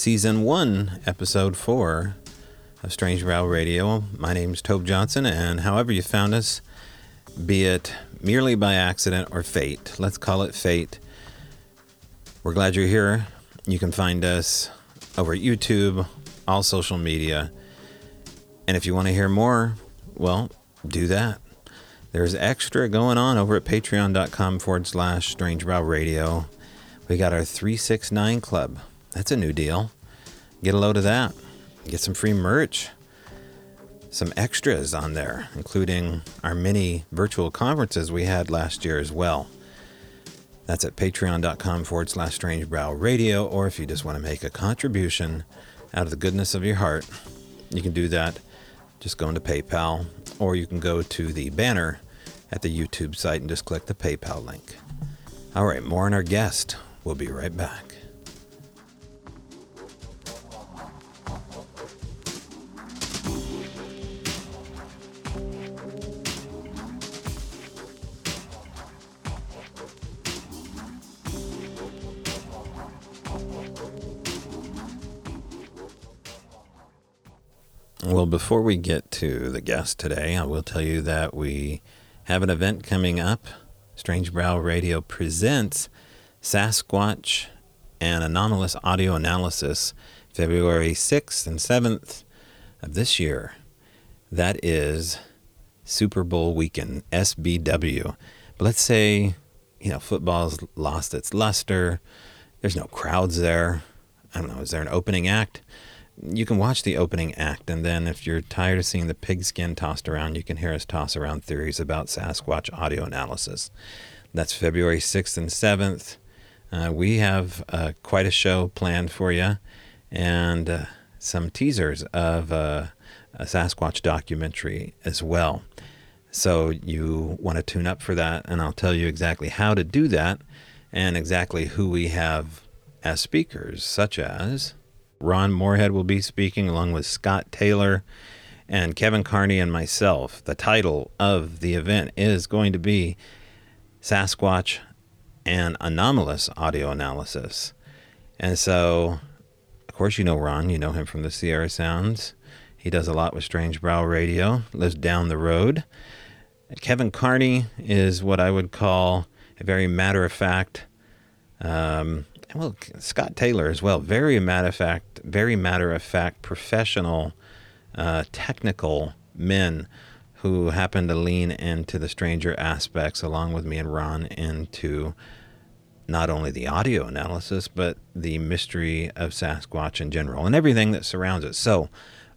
Season 1, Episode 4 of Strange Brow Radio. My name's Tobe Johnson, and however you found us, be it merely by accident or fate, let's call it fate, we're glad you're here. You can find us over at YouTube, all social media. And if you want to hear more, well, do that. There's extra going on over at patreon.com forward slash strange brow radio. We got our 369 club. That's a new deal. Get a load of that. Get some free merch. Some extras on there, including our mini virtual conferences we had last year as well. That's at patreon.com forward slash strange brow radio. Or if you just want to make a contribution out of the goodness of your heart, you can do that. Just go into PayPal, or you can go to the banner at the YouTube site and just click the PayPal link. All right, more on our guest. We'll be right back. Well, before we get to the guest today, I will tell you that we have an event coming up. Strange Brow Radio presents Sasquatch and Anomalous Audio Analysis, February 6th and 7th of this year. That is Super Bowl weekend, SBW. But let's say, you know, football's lost its luster. There's no crowds there. I don't know, is there an opening act? You can watch the opening act, and then if you're tired of seeing the pigskin tossed around, you can hear us toss around theories about Sasquatch audio analysis. That's February 6th and 7th. Uh, we have uh, quite a show planned for you and uh, some teasers of uh, a Sasquatch documentary as well. So you want to tune up for that, and I'll tell you exactly how to do that and exactly who we have as speakers, such as Ron Moorhead will be speaking along with Scott Taylor and Kevin Carney and myself. The title of the event is going to be Sasquatch and Anomalous Audio Analysis. And so, of course, you know Ron, you know him from the Sierra Sounds. He does a lot with Strange Brow Radio, lives down the road. Kevin Carney is what I would call a very matter of fact, um, well, Scott Taylor as well. Very matter of fact, very matter of fact, professional, uh, technical men who happen to lean into the stranger aspects, along with me and Ron, into not only the audio analysis but the mystery of Sasquatch in general and everything that surrounds it. So.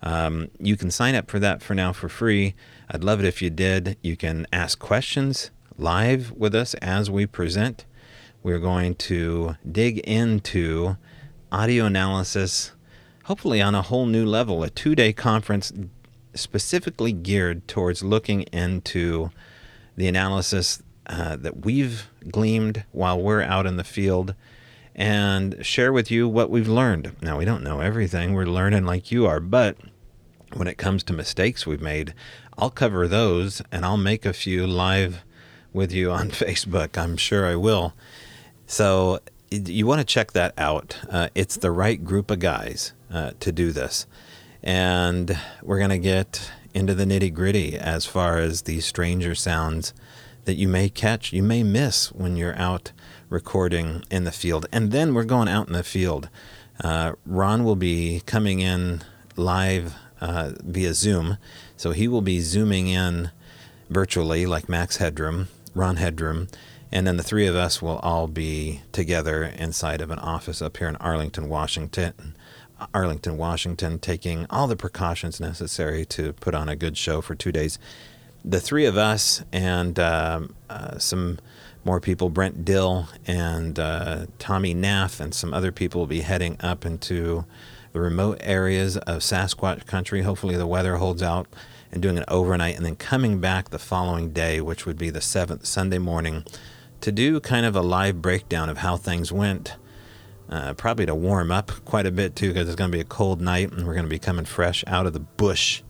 Um, you can sign up for that for now for free. I'd love it if you did. You can ask questions live with us as we present we're going to dig into audio analysis, hopefully on a whole new level, a two day conference specifically geared towards looking into the analysis uh, that we've gleaned while we're out in the field and share with you what we've learned. Now, we don't know everything, we're learning like you are, but when it comes to mistakes we've made, I'll cover those and I'll make a few live with you on Facebook. I'm sure I will. So you want to check that out. Uh, it's the right group of guys uh, to do this. And we're going to get into the nitty gritty as far as these stranger sounds that you may catch, you may miss when you're out recording in the field. And then we're going out in the field. Uh, Ron will be coming in live uh, via Zoom. So he will be zooming in virtually, like Max Headroom, Ron Headroom and then the three of us will all be together inside of an office up here in Arlington, Washington. Arlington, Washington, taking all the precautions necessary to put on a good show for two days. The three of us and um, uh, some more people, Brent Dill and uh, Tommy Naff, and some other people will be heading up into the remote areas of Sasquatch country. Hopefully, the weather holds out and doing an overnight, and then coming back the following day, which would be the 7th, Sunday morning, to do kind of a live breakdown of how things went. Uh, probably to warm up quite a bit too, because it's going to be a cold night and we're going to be coming fresh out of the bush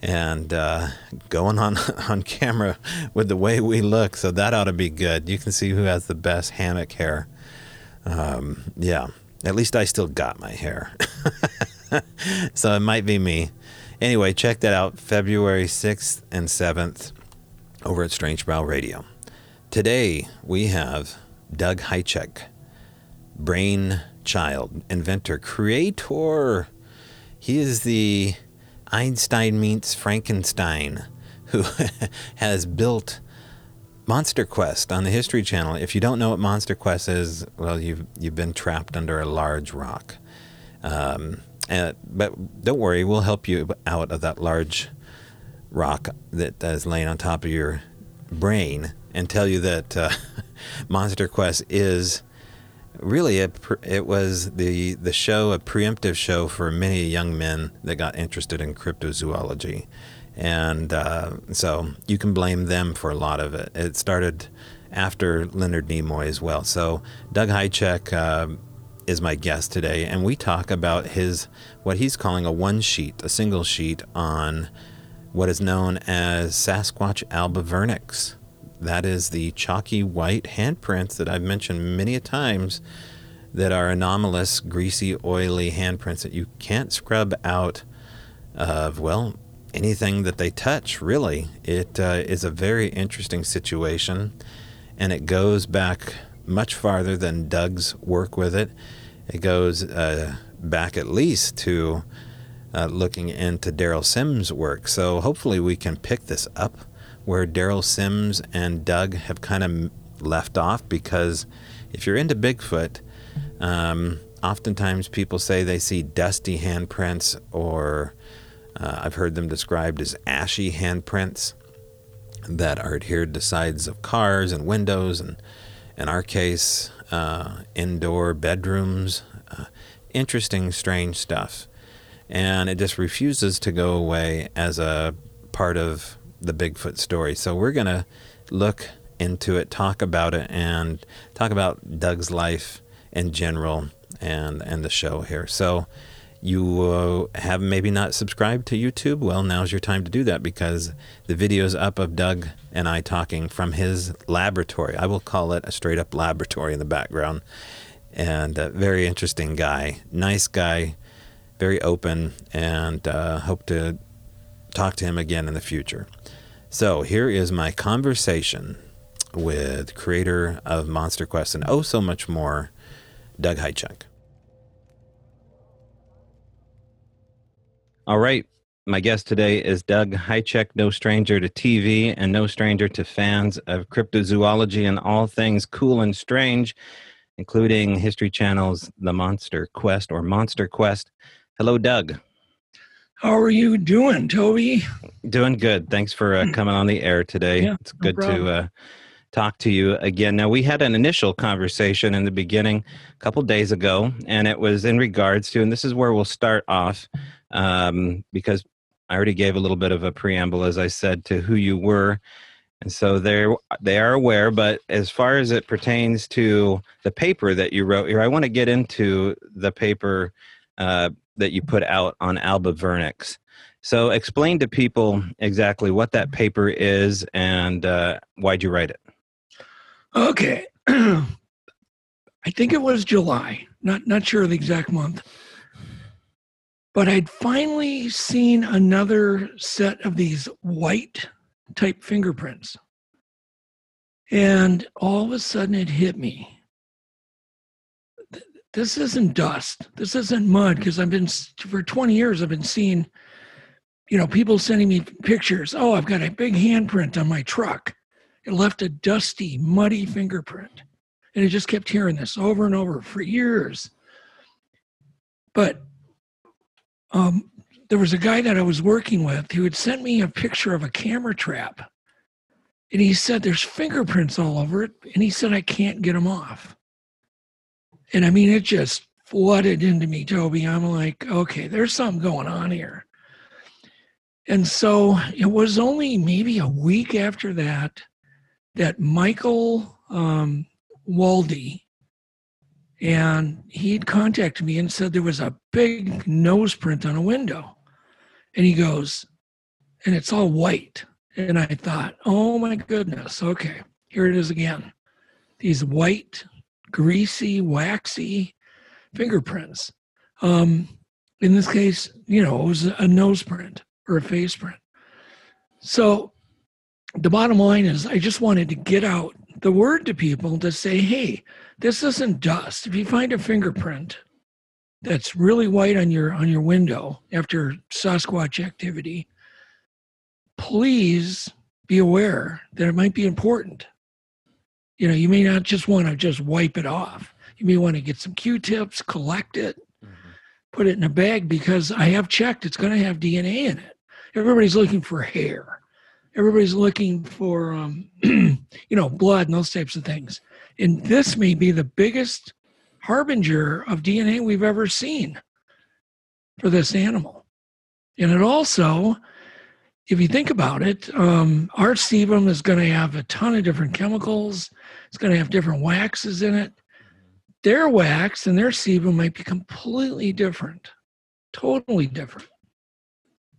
and uh, going on on camera with the way we look. So that ought to be good. You can see who has the best hammock hair. Um, yeah. At least I still got my hair. so it might be me. Anyway, check that out February 6th and 7th over at Strange Brow Radio. Today we have Doug Hajicek, brain child, inventor, creator. He is the Einstein meets Frankenstein who has built Monster Quest on the History Channel. If you don't know what Monster Quest is, well, you've you've been trapped under a large rock. Um, and, but don't worry, we'll help you out of that large rock that is laying on top of your brain and tell you that uh, Monster Quest is really a, it was the the show a preemptive show for many young men that got interested in cryptozoology and uh, so you can blame them for a lot of it. It started after Leonard Nimoy as well. So Doug Hajicek uh, is my guest today, and we talk about his what he's calling a one sheet, a single sheet on what is known as Sasquatch alba vernix. That is the chalky white handprints that I've mentioned many a times that are anomalous, greasy, oily handprints that you can't scrub out of, well, anything that they touch, really. It uh, is a very interesting situation, and it goes back much farther than Doug's work with it. It goes uh, back at least to uh, looking into Derrel Sims' work. So hopefully we can pick this up where Derrel Sims and Doug have kind of left off because if you're into Bigfoot, um, oftentimes people say they see dusty handprints or uh, I've heard them described as ashy handprints that are adhered to sides of cars and windows, and in our case, uh, indoor bedrooms. Uh, interesting, strange stuff. And it just refuses to go away as a part of the Bigfoot story. So we're going to look into it, talk about it, and talk about Doug's life in general and, and the show here. So, you uh, have maybe not subscribed to YouTube, well, now's your time to do that because the video's up of Doug and I talking from his laboratory. I will call it a straight up laboratory in the background. And a very interesting guy, nice guy, very open, and uh, hope to talk to him again in the future. So here is my conversation with creator of Monster Quest and oh so much more, Doug Hajicek. All right. My guest today is Doug Hajicek, no stranger to TV and no stranger to fans of cryptozoology and all things cool and strange, including History Channel's The Monster Quest or Monster Quest. Hello, Doug. How are you doing, Toby? Doing good. Thanks for uh, hmm. coming on the air today. Yeah, it's good no to uh, talk to you again. Now, we had an initial conversation in the beginning a couple days ago, and it was in regards to, and this is where we'll start off um, because I already gave a little bit of a preamble, as I said, to who you were. And so they they are aware, but as far as it pertains to the paper that you wrote here, I want to get into the paper uh, that you put out on Alba Vernix. So explain to people exactly what that paper is and uh, why'd you write it. Okay, I think it was July. Not not sure of the exact month. But I'd finally seen another set of these white type fingerprints. And all of a sudden it hit me. This isn't dust. This isn't mud because I've been, for 20 years, I've been seeing, you know, people sending me pictures. Oh, I've got a big handprint on my truck. It left a dusty, muddy fingerprint. And I just kept hearing this over and over for years. But um, there was a guy that I was working with who had sent me a picture of a camera trap. And he said, There's fingerprints all over it. And he said, I can't get them off. And I mean, it just flooded into me, Toby. I'm like, okay, there's something going on here. And so it was only maybe a week after that that Michael um, Waldy, and he'd contacted me and said there was a big nose print on a window. And he goes, and it's all white. And I thought, oh my goodness, okay, here it is again. These white, greasy, waxy fingerprints. Um, in this case, you know, it was a nose print or a face print. So the bottom line is, I just wanted to get out the word to people to say, hey, this isn't dust. If you find a fingerprint that's really white on your on your window after Sasquatch activity, please be aware that it might be important. You know, you may not just want to just wipe it off. You may want to get some Q-tips, collect it, mm-hmm. put it in a bag because I have checked it's going to have DNA in it. Everybody's looking for hair. Everybody's looking for, um, you know, blood and those types of things. And this may be the biggest harbinger of DNA we've ever seen for this animal. And it also if you think about it, um, our sebum is going to have a ton of different chemicals. It's going to have different waxes in it. Their wax and their sebum might be completely different, totally different.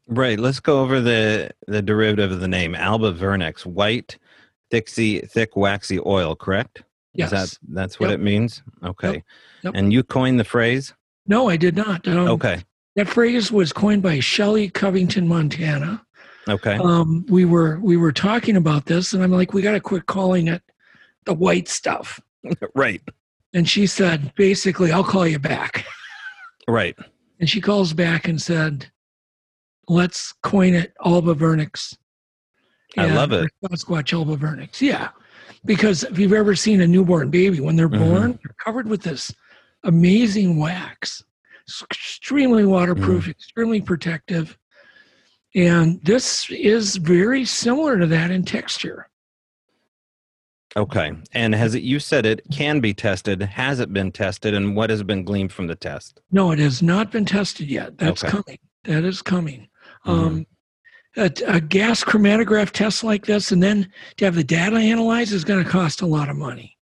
Right. Let's go over the the derivative of the name Alba vernix, white, thicksy, thick, waxy oil. Correct? Yes. Is that that's what yep. it means? Okay. Yep. Yep. And you coined the phrase? No, I did not. Um, okay. That phrase was coined by Shelley Covington Montana Okay. Um, we were we were talking about this, and I'm like, we got to quit calling it the white stuff. right. And she said, basically, I'll call you back. Right. And she calls back and said, let's coin it Alba vernix. I love it. Sasquatch Alba vernix. Yeah. Because if you've ever seen a newborn baby, when they're mm-hmm. born, they're covered with this amazing wax. It's extremely waterproof, mm. extremely protective. And this is very similar to that in texture. Okay. And has it, you said it can be tested. Has it been tested? And what has been gleaned from the test? No, it has not been tested yet. That's okay. coming. That is coming. Mm-hmm. Um, a, a, gas chromatograph test like this, and then to have the data analyzed is going to cost a lot of money.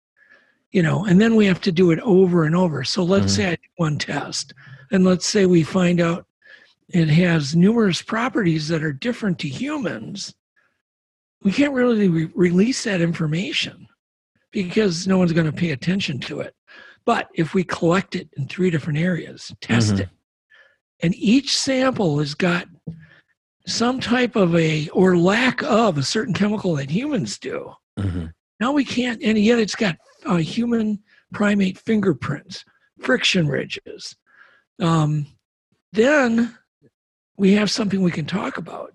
You know, and then we have to do it over and over. So let's mm-hmm. say I do one test, and let's say we find out it has numerous properties that are different to humans, we can't really re- release that information because no one's going to pay attention to it. But if we collect it in three different areas, test mm-hmm. it, and each sample has got some type of a or lack of a certain chemical that humans do. Mm-hmm. Now we can't, and yet it's got uh, human primate fingerprints, friction ridges. Um, then we have something we can talk about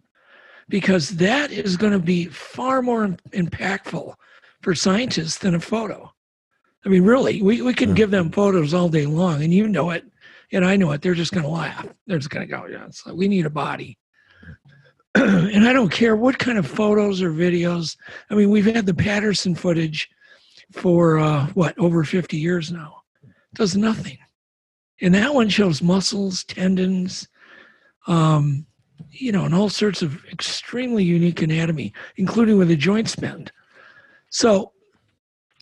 because that is going to be far more impactful for scientists than a photo. I mean, really, we, we can give them photos all day long, and you know it, and I know it. They're just going to laugh. They're just going to go, yeah, it's like, we need a body. and I don't care what kind of photos or videos. I mean, we've had the Patterson footage for, uh, what, over 50 years now. It does nothing. And that one shows muscles, tendons, um, you know, and all sorts of extremely unique anatomy, including with a joint bend. So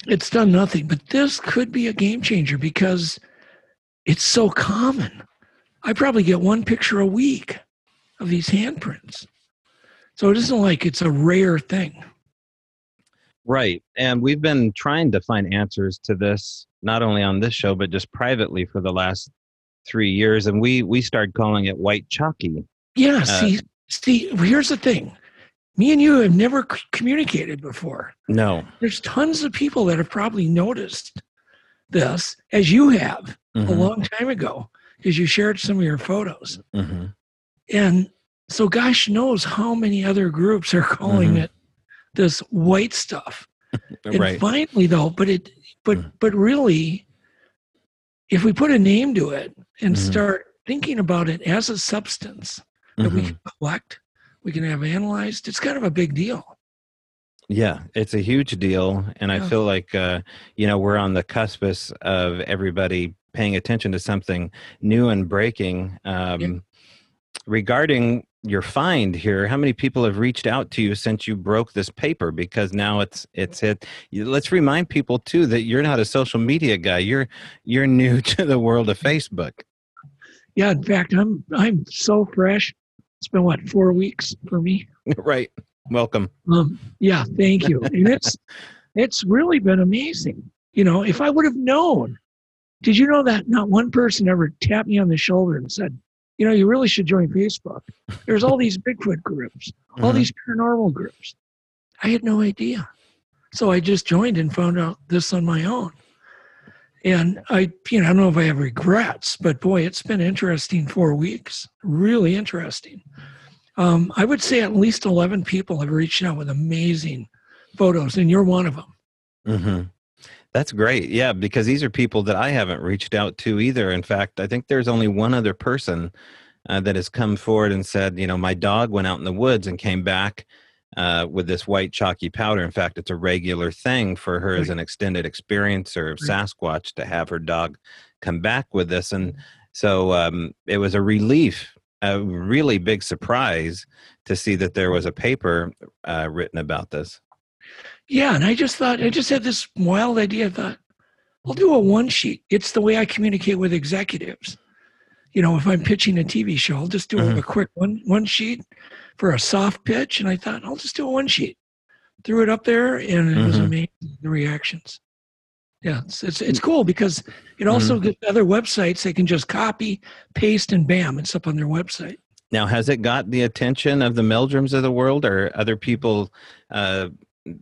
it's done nothing, but this could be a game changer because it's so common. I probably get one picture a week of these handprints. So it isn't like it's a rare thing. Right. And we've been trying to find answers to this, not only on this show, but just privately for the last three years, and we we started calling it white chalky. Yeah. Uh, see, see, here's the thing. Me and you have never c- communicated before. No. There's tons of people that have probably noticed this, as you have mm-hmm. a long time ago, because you shared some of your photos. Mm-hmm. And so, gosh knows how many other groups are calling mm-hmm. it this white stuff. and right. finally, though, but it, but mm. but really, if we put a name to it and mm-hmm. start thinking about it as a substance that mm-hmm. we can collect, we can have analyzed, it's kind of a big deal. Yeah, it's a huge deal. And yeah. I feel like, uh, you know, we're on the cuspis of everybody paying attention to something new and breaking. Um, yeah. Regarding your find here how many people have reached out to you since you broke this paper because now it's it's hit let's remind people too that you're not a social media guy you're you're new to the world of facebook yeah in fact i'm i'm so fresh it's been what four weeks for me right welcome um yeah thank you and it's it's really been amazing you know if i would have known Did you know that not one person ever tapped me on the shoulder and said, you know, you really should join Facebook. There's all these Bigfoot groups, all Mhm. these paranormal groups. I had no idea. So I just joined and found out this on my own. And I, you know, I don't know if I have regrets, but boy, it's been interesting four weeks. Really interesting. Um, I would say at least 11 people have reached out with amazing photos, and you're one of them. Mm-hmm. That's great. Yeah, because these are people that I haven't reached out to either. In fact, I think there's only one other person uh, that has come forward and said, you know, my dog went out in the woods and came back uh, with this white chalky powder. In fact, it's a regular thing for her as an extended experiencer of Sasquatch to have her dog come back with this. And so um, it was a relief, a really big surprise to see that there was a paper uh, written about this. Yeah, and I just thought I just had this wild idea. I thought I'll do a one sheet. It's the way I communicate with executives. You know, if I'm pitching a TV show, I'll just do Mhm. a quick one one sheet for a soft pitch. And I thought I'll just do a one sheet. Threw it up there, and it was Mhm. amazing the reactions. Yeah, it's it's, it's cool because it also gives other websites they can just copy, paste, and bam, it's up on their website. Now, has it got the attention of the Meldrums of the world, or other people uh,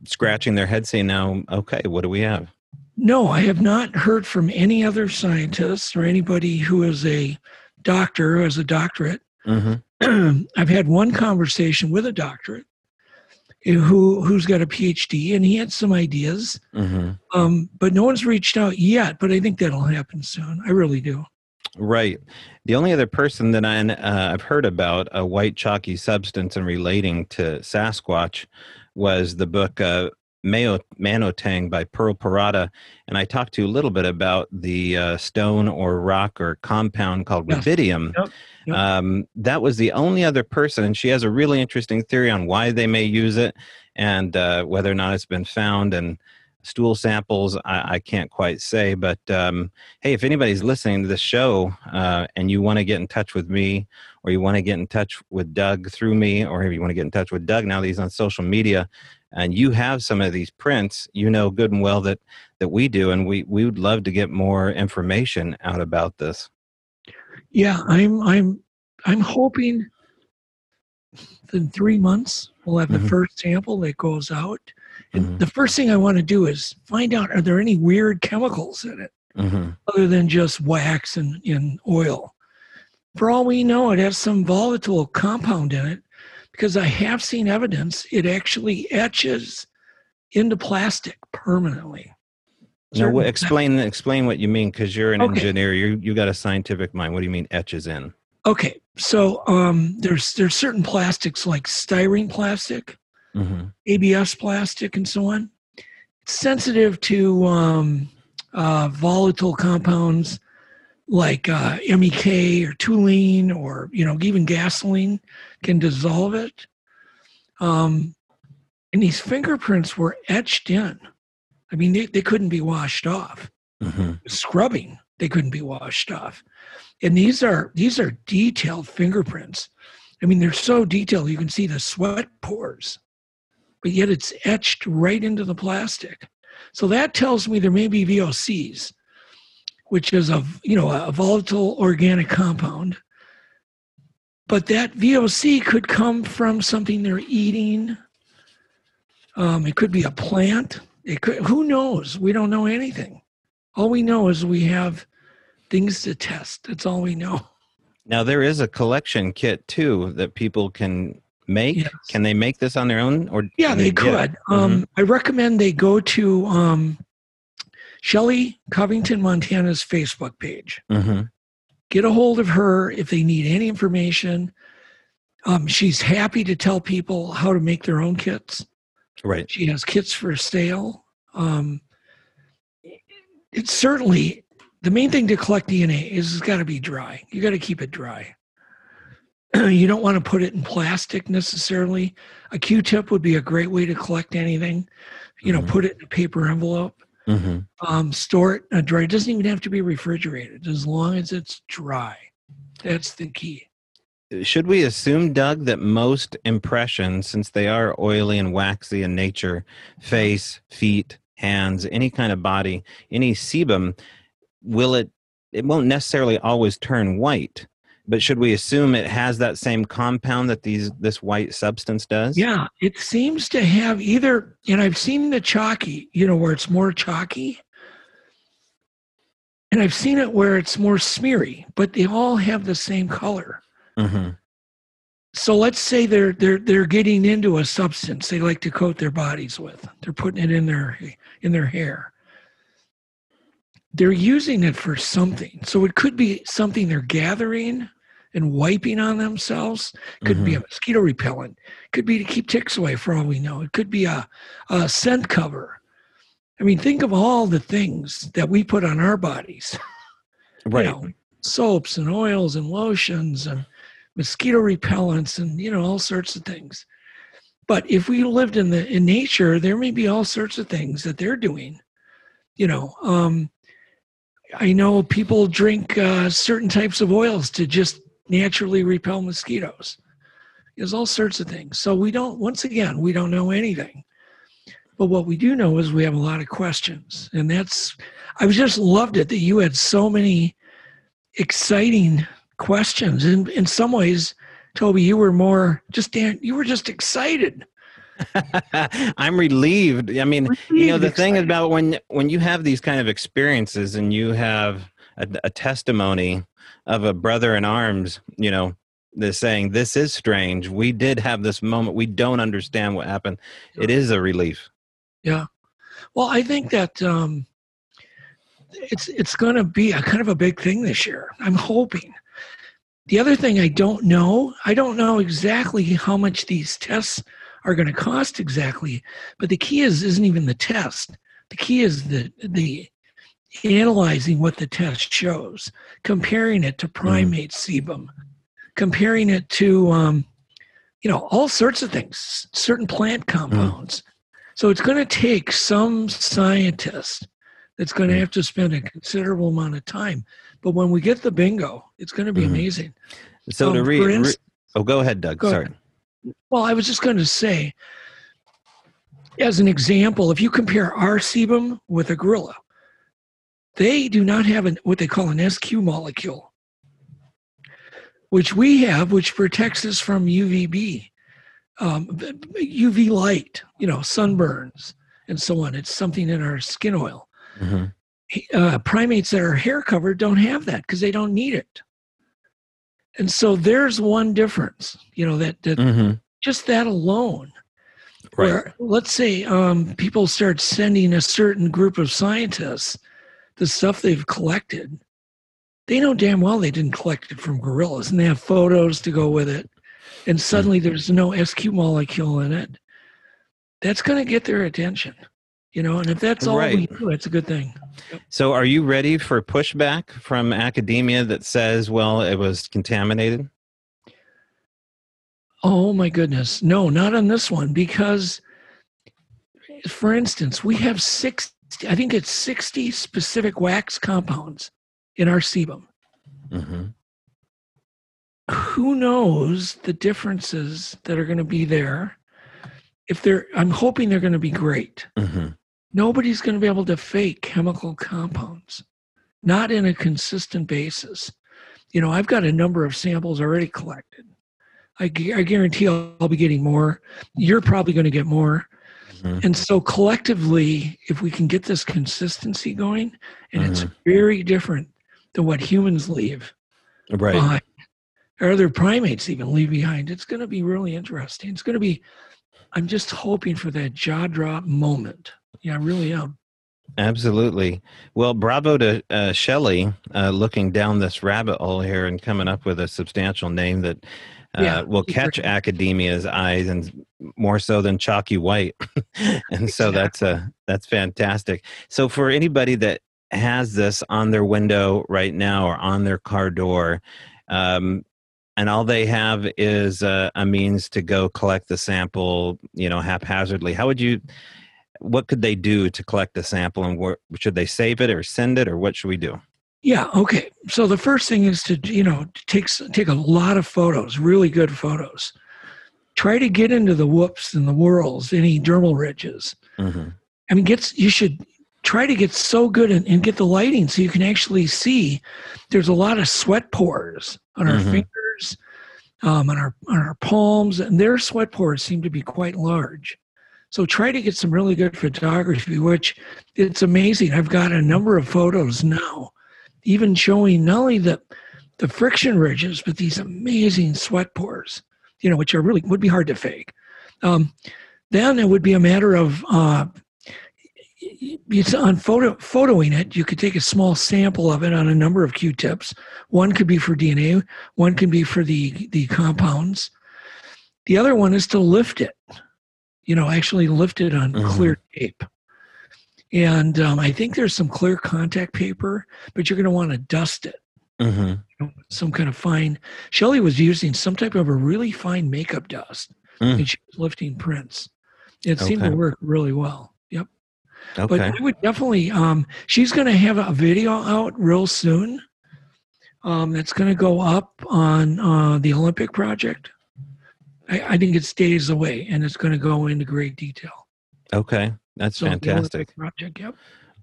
scratching their heads saying, "Now, okay, what do we have?" No, I have not heard from any other scientists or anybody who is a doctor who has a doctorate. Mm-hmm. I've had one conversation with a doctorate who who's got a PhD, and he had some ideas, Mm-hmm. um, but no one's reached out yet. But I think that'll happen soon. I really do. Right. The only other person that I, uh, I've heard about a white chalky substance and relating to Sasquatch was the book uh, Mayo, Manotang by Pearl Parada. And I talked to you a little bit about the uh, stone or rock or compound called Yes. rubidium. Yep. Yep. Um, that was the only other person, and she has a really interesting theory on why they may use it and uh, whether or not it's been found. And stool samples, I, I can't quite say, but um, hey, if anybody's listening to this show uh, and you want to get in touch with me, or you want to get in touch with Doug through me, or if you want to get in touch with Doug now that he's on social media, and you have some of these prints, you know good and well that that we do, and we we would love to get more information out about this. Yeah, I'm I'm I'm hoping in three months we'll have Mhm. the first sample that goes out. And Mhm. the first thing I want to do is find out are there any weird chemicals in it hmm other than just wax and, and oil. For all we know, it has some volatile compound in it because I have seen evidence it actually etches into plastic permanently. Now, what, explain explain what you mean because you're an Okay. engineer. You you got a scientific mind. What do you mean etches in? Okay, so um, there's there's certain plastics like styrene plastic, hmm ABS plastic, and so on. It's sensitive to um, uh, volatile compounds like uh, MEK or toluene or you know even gasoline can dissolve it. Um, and these fingerprints were etched in. I mean, they, they couldn't be washed off. Hmm scrubbing they couldn't be washed off. And these are these are detailed fingerprints. I mean they're so detailed you can see the sweat pores but yet it's etched right into the plastic. So that tells me there may be vocs which is a you know a volatile organic compound but that voc could come from something they're eating um, it could be a plant it could who knows we don't know anything all we know is we have things to test. That's all we know. Now there is a collection kit too that people can make. Yes. Can they make this on their own, or Yeah, they it? could. Um, I recommend they go to um, Shelley Covington, Montana's Facebook page. Mhm. Get a hold of her if they need any information. Um, she's happy to tell people how to make their own kits. Right. She has kits for sale. Um, it's certainly the main thing to collect DNA is it's got to be dry. You got to keep it dry. you don't want to put it in plastic necessarily. A Q-tip would be a great way to collect anything. You know, Mhm. put it in a paper envelope. Hmm Um, store it uh, dry. It doesn't even have to be refrigerated as long as it's dry. That's the key. Should we assume, Doug, that most impressions, since they are oily and waxy in nature, face, feet, hands, any kind of body, any sebum, will it? It won't necessarily always turn white, but should we assume it has that same compound that these this white substance does? Yeah, it seems to have either, and I've seen the chalky, you know, where it's more chalky, and I've seen it where it's more smeary, but they all have the same color. Mm-hmm. So let's say they're they're they're getting into a substance they like to coat their bodies with. They're putting it in their in their hair. They're using it for something. So it could be something they're gathering and wiping on themselves. Could mm-hmm. be a mosquito repellent. Could be to keep ticks away for all we know. It could be a, a scent cover. I mean, think of all the things that we put on our bodies. Right. You know, soaps and oils and lotions and mosquito repellents and you know all sorts of things. But if we lived in the in nature, there may be all sorts of things that they're doing. You know, um, I know people drink uh, certain types of oils to just naturally repel mosquitoes. There's all sorts of things. So we don't. Once again, we don't know anything. But what we do know is we have a lot of questions, and that's. I just loved it that you had so many exciting questions. In in some ways, Toby, you were more just Dan. you were just excited. I'm relieved. I mean, relieved, you know, the excited. thing about when when you have these kind of experiences and you have a, a testimony of a brother in arms, you know, the saying this is strange. We did have this moment. We don't understand what happened. It is a relief. Yeah. Well, I think that um, it's it's going to be a kind of a big thing this year. I'm hoping. The other thing I don't know, I don't know exactly how much these tests are going to cost exactly, but the key is isn't even the test. The key is the the analyzing what the test shows, comparing it to mm. primate mm. sebum, comparing it to um, you know all sorts of things, certain plant mm. compounds. Mm. So it's going to take some scientist that's going to mm. have to spend a considerable amount of time. But when we get the bingo, it's going to be mm. amazing. So um, to read, re- oh, go ahead, Doug. Go Sorry. Ahead. Well, I was just going to say, as an example, if you compare our sebum with a gorilla, they do not have an, what they call an SQ molecule, which we have, which protects us from UVB, um, UV light, you know, sunburns and so on. It's something in our skin oil. Mm-hmm. Uh, primates that are hair covered don't have that because they don't need it. And so there's one difference, you know, that, that mm-hmm. just that alone. Right. Where, let's say um, people start sending a certain group of scientists the stuff they've collected. They know damn well they didn't collect it from gorillas, and they have photos to go with it. And hmm. suddenly there's no SQ molecule in it. That's going to get their attention you know and if that's all right. we do it's a good thing yep. so are you ready for pushback from academia that says well it was contaminated oh my goodness no not on this one because for instance we have six i think it's 60 specific wax compounds in our sebum. Mm-hmm. who knows the differences that are going to be there? If they're i'm hoping they're going to be great. Mm-hmm. nobody's going to be able to fake chemical compounds. Not in a consistent basis. You know i've got a number of samples already collected. I, I guarantee I'll, I'll, be getting more. You're probably going to get more mm-hmm. and so collectively if we can get this consistency going and mm-hmm. it's very different than what humans leave right behind, or other primates even leave behind it's going to be really interesting it's going to be I'm just hoping for that jaw drop moment. Yeah, I really am. Absolutely. Well, bravo to uh, Shelley uh, looking down this rabbit hole here and coming up with a substantial name that uh, yeah, will catch academia's eyes and more so than chalky white. and so exactly. that's a uh, that's fantastic. So for anybody that has this on their window right now or on their car door, um, and all they have is a, a, means to go collect the sample, you know, haphazardly. How would you? What could they do to collect the sample, and where, should they save it or send it, or what should we do? Yeah. Okay. So the first thing is to you know take take a lot of photos, really good photos. Try to get into the loops and the whorls, any dermal ridges. Mm-hmm. I mean, gets you should try to get so good and, and, get the lighting so you can actually see there's a lot of sweat pores on our mm-hmm. fingers um, on our on our palms and their sweat pores seem to be quite large so try to get some really good photography which it's amazing i've got a number of photos now even showing not only the the friction ridges but these amazing sweat pores you know which are really would be hard to fake. Um, then it would be a matter of uh, it's on photo photoing it. You could take a small sample of it on a number of q-tips. One could be for dna one can be for the the compounds. The other one is to lift it you know actually lift it on mm-hmm. clear tape and um, i think there's some clear contact paper but you're going to want to dust it mm-hmm. you know, some kind of fine shelly was using some type of a really fine makeup dust mm. and she was lifting prints it seemed okay. to work really well Yep. Okay. But I would definitely. Um, she's going to have a video out real soon. Um, that's going to go up on uh, the Olympic project. I, I, think it's days away, and it's going to go into great detail. Okay, that's so fantastic. project, yep.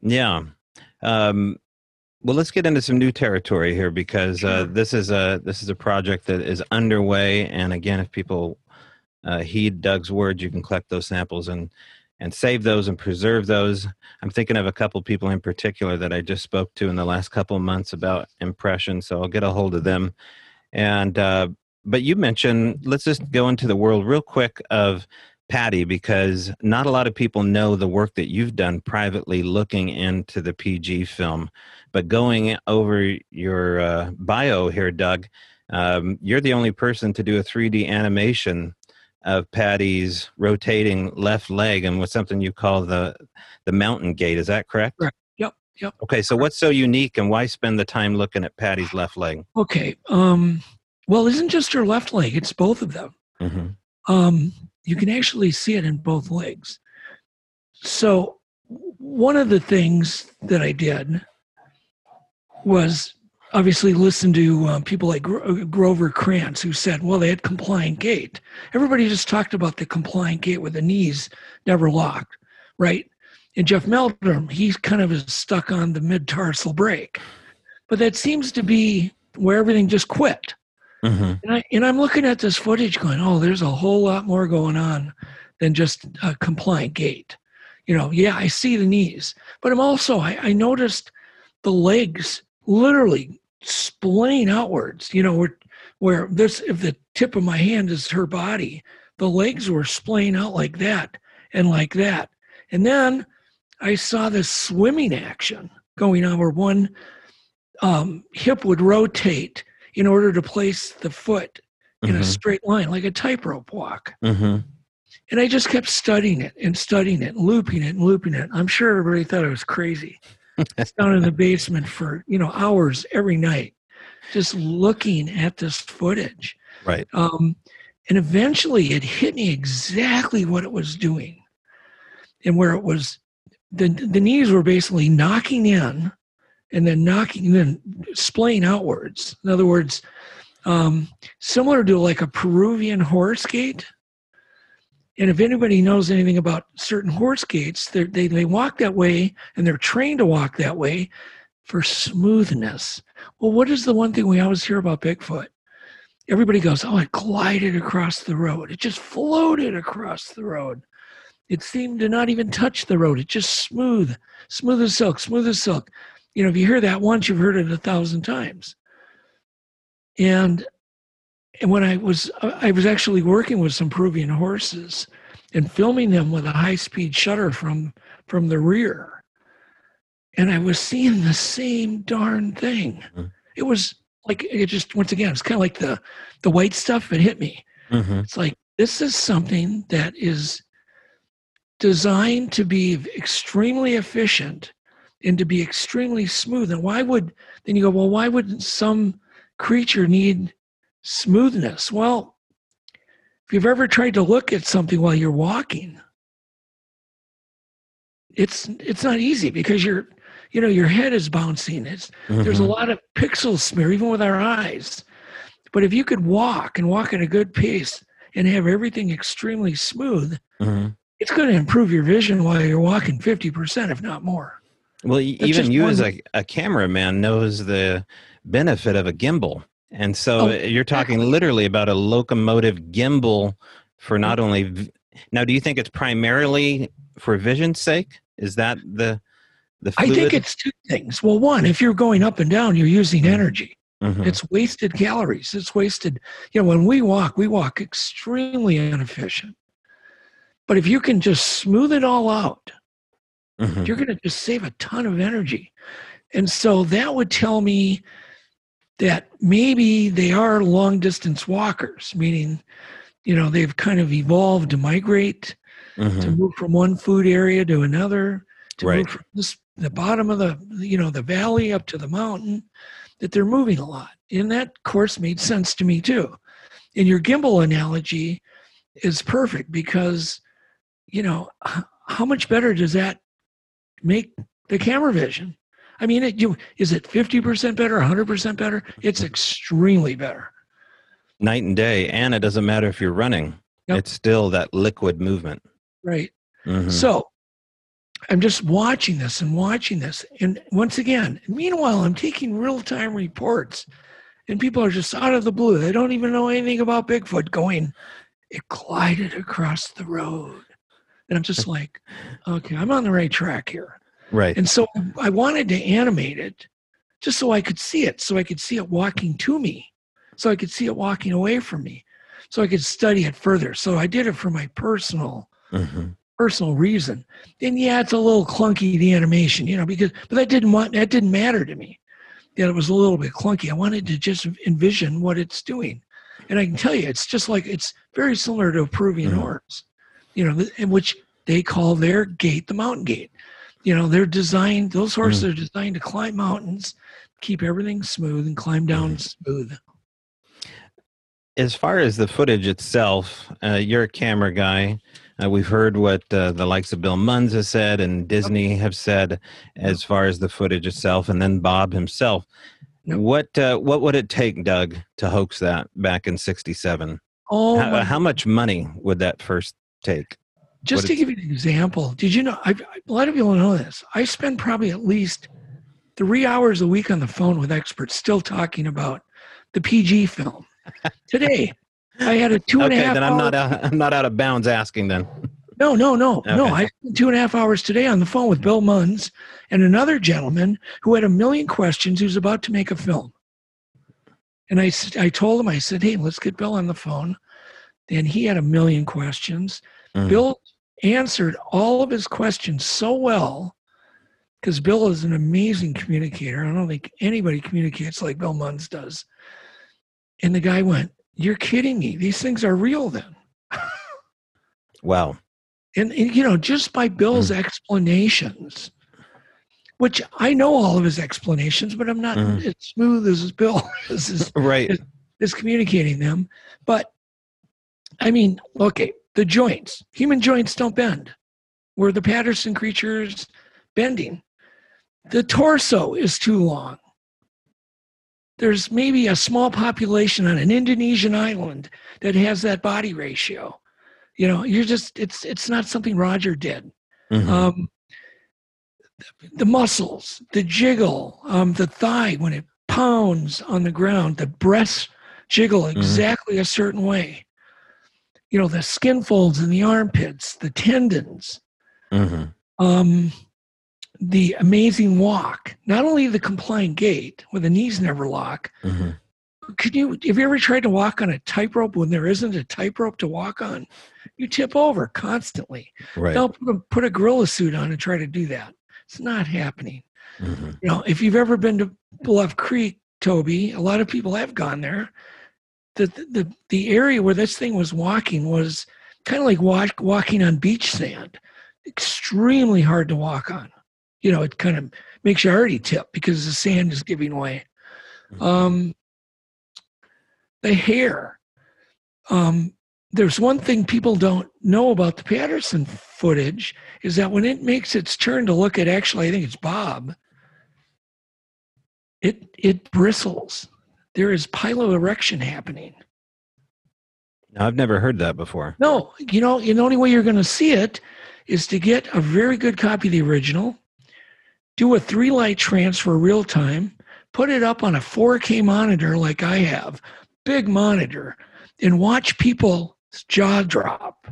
Yeah. Um, well, let's get into some new territory here because uh, this is a this is a project that is underway, and again, if people uh, heed Doug's words, you can collect those samples and and save those and preserve those. I'm thinking of a couple people in particular that I just spoke to in the last couple of months about impressions, so I'll get a hold of them. And uh, but you mentioned let's just go into the world real quick of Patty because not a lot of people know the work that you've done privately looking into the PG film. But going over your uh, bio here, Doug, um, you're the only person to do a 3D animation of Patty's rotating left leg and with something you call the the mountain gate. Is that correct? Correct. Yep. Yep. Okay. So what's so unique and why spend the time looking at Patty's left leg? Okay. Um, well, it isn't just her left leg; it's both of them. Mm-hmm. Um, you can actually see it in both legs. So one of the things that I did was obviously listen to um, people like Gro- Grover Krantz who said, well, they had compliant gait. Everybody just talked about the compliant gait with the knees never locked, right? And Jeff Meldrum, he's kind of is stuck on the mid tarsal break. But that seems to be where everything just quit. Mm-hmm. And, I, I'm looking at this footage going, oh, there's a whole lot more going on than just a compliant gait. You know, yeah, I see the knees, but I'm also, I, I noticed the legs literally splaying outwards, you know, where, where this, if the tip of my hand is her body, the legs were splaying out like that and like that. And then I saw this swimming action going on where one um, hip would rotate in order to place the foot in mm-hmm. a straight line, like a tightrope walk. Mm-hmm. And I just kept studying it and studying it, and looping it and looping it. I'm sure everybody thought I was crazy down in the basement for you know hours every night, just looking at this footage. Right. Um, and eventually, it hit me exactly what it was doing, and where it was. The the knees were basically knocking in, and then knocking, then splaying outwards. In other words, um, similar to like a Peruvian horse gait and if anybody knows anything about certain horse gaits, they they walk that way and they're trained to walk that way for smoothness. Well, what is the one thing we always hear about Bigfoot? Everybody goes, "Oh, it glided across the road. It just floated across the road. It seemed to not even touch the road. It just smooth, smooth as silk, smooth as silk." You know, if you hear that once, you've heard it a thousand times. And and when I was I was actually working with some Peruvian horses and filming them with a high speed shutter from from the rear, and I was seeing the same darn thing. Mm-hmm. It was like it just once again it's kind of like the the white stuff. It hit me. Mm-hmm. It's like this is something that is designed to be extremely efficient and to be extremely smooth. And why would then you go? Well, why wouldn't some creature need smoothness. Well, if you've ever tried to look at something while you're walking, it's it's not easy because you're you know your head is bouncing. It's mm-hmm. there's a mm-hmm. lot of pixel smear even with our eyes. But if you could walk and walk at a good pace and have everything extremely smooth, mm-hmm. it's going to improve your vision while you're walking 50%, if not more. Well, even you as a, a cameraman knows the benefit of a gimbal. And so oh, you're talking literally about a locomotive gimbal for not only now do you think it's primarily for vision's sake? Is that the the fluid? I think it's two things. Well, one, if you're going up and down, you're using mm-hmm. energy. Mm-hmm. It's wasted calories. It's wasted. You know, when we walk, we walk extremely inefficient. But if you can just smooth it all out, mm-hmm. you're going to just save a ton of energy. And so that would tell me that maybe they are long distance walkers, meaning, you know, they've kind of evolved to migrate, mm-hmm. to move from one food area to another, to right. move from this, the bottom of the, you know, the valley up to the mountain that they're moving a lot. And that course made sense to me too. And your gimbal analogy is perfect because, you know, how much better does that make the camera vision? I mean, it, you, is it 50% better, 100% better? It's extremely better. Night and day. And it doesn't matter if you're running, yep. it's still that liquid movement. Right. Mm-hmm. So I'm just watching this and watching this. And once again, meanwhile, I'm taking real time reports, and people are just out of the blue. They don't even know anything about Bigfoot going, it glided across the road. And I'm just like, okay, I'm on the right track here. Right. And so I wanted to animate it just so I could see it, so I could see it walking to me, so I could see it walking away from me, so I could study it further. So I did it for my personal mm-hmm personal reason. And yeah, it's a little clunky the animation, you know, because but that didn't want that didn't matter to me. That it was a little bit clunky. I wanted to just envision what it's doing, and I can tell you, it's just like it's very similar to a Peruvian mm-hmm. You know, in which they call their gait the mountain gait. You know, they're designed; those horses mm-hmm. are designed to climb mountains, keep everything smooth, and climb down mm-hmm. smooth as far as the footage itself, uh, you're a camera guy. Uh, we've heard what uh, the likes of Bill Munns has said and Disney have said as far as the footage itself, and then Bob himself. What uh, what would it take, Doug, to hoax that back in '67? Oh, how, how, much money would that first take? Just what to give you an example, did you know? I've, a lot of people know this. I spend probably at least three hours a week on the phone with experts, still talking about the PG film. Today, I had a two and okay, a half. then I'm not out, I'm not out of bounds asking then. No, no, no, okay. no. I spent two and a half hours today on the phone with Bill Munns and another gentleman who had a million questions who's about to make a film. And I, I told him, I said, hey, let's get Bill on the phone. And he had a million questions. Mm. Bill answered all of his questions so well because Bill is an amazing communicator. I don't think anybody communicates like Bill Munns does. And the guy went, you're kidding me. These things are real then. wow. And, and, you know, just by Bill's mm. explanations, which I know all of his explanations, but I'm not mm. as smooth as Bill is, is, right. is, is communicating them. But I mean, okay, the joints, human joints don't bend. Were the Patterson creatures bending? The torso is too long there's maybe a small population on an Indonesian island that has that body ratio. You know, you're just it's it's not something Roger did. Mm-hmm. Um, the muscles, the jiggle, um, the thigh when it pounds on the ground, the breasts jiggle mm-hmm. exactly mm-hmm. a certain way. You know, the skin folds in the armpits, the tendons. Mm-hmm. Um, the amazing walk, not only the compliant gait where the knees never lock. Mm-hmm. Could you have you ever tried to walk on a tightrope when there isn't a tightrope to walk on? You tip over constantly. Right. Don't put a, put a gorilla suit on and try to do that. It's not happening. Mm-hmm. You know, if you've ever been to Bluff Creek, Toby, a lot of people have gone there. The the the area where this thing was walking was kind of like walk, walking on beach sand. Extremely hard to walk on you know, it kind of makes you already tip because the sand is giving way. Mm-hmm. Um, the hair. Um, there's one thing people don't know about the Patterson footage is that when it makes its turn to look at actually, I think it's Bob, it it bristles. There is piloerection happening. Now, I've never heard that before. No, you know, the only way you're going to see it is to get a very good copy of the original do a three light transfer real time, put it up on a 4K monitor like I have, big monitor, and watch people's jaw drop.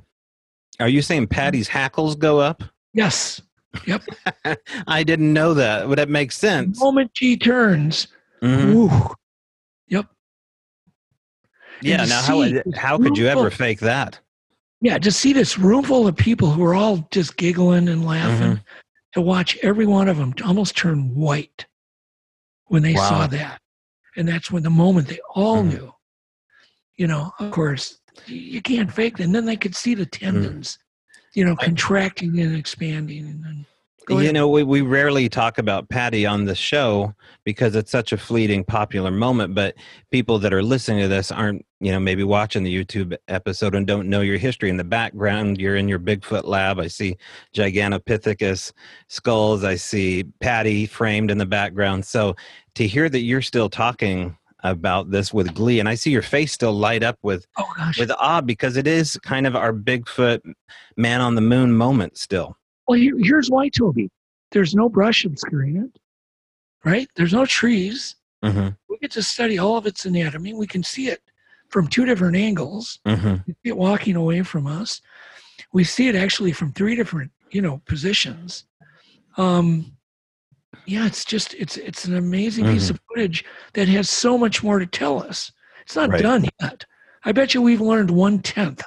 Are you saying Patty's hackles go up? Yes. Yep. I didn't know that. Would that make sense? The moment she turns, Mhm. ooh, yep. Yeah. Now, how how could you ever fake that? Yeah, to see this room full of people who are all just giggling and laughing, Mm-hmm. to watch every one of them almost turn white when they Wow. saw that. And that's when the moment they all Mhm. knew. You know, of course, you can't fake it. And then they could see the tendons, you know, Mm. Contracting and expanding. And then, You know, we, we rarely talk about Patty on the show because it's such a fleeting popular moment, but people that are listening to this aren't, you know, maybe watching the YouTube episode and don't know your history. In the background, you're in your Bigfoot lab. I see Gigantopithecus skulls. I see Patty framed in the background. So to hear that you're still talking about this with glee, and I see your face still light up with oh gosh. with awe because it is kind of our Bigfoot man on the moon moment still. Well, here, here's why, Toby. There's no brush obscuring it, right? There's no trees. hmm We get to study all of its anatomy. We can see it from two different angles. hmm We see it walking away from us. We see it actually from three different, you know, positions. Um, yeah, it's just it's it's an amazing piece of footage that has so much more to tell us. It's not Right. done yet. I bet you we've learned one tenth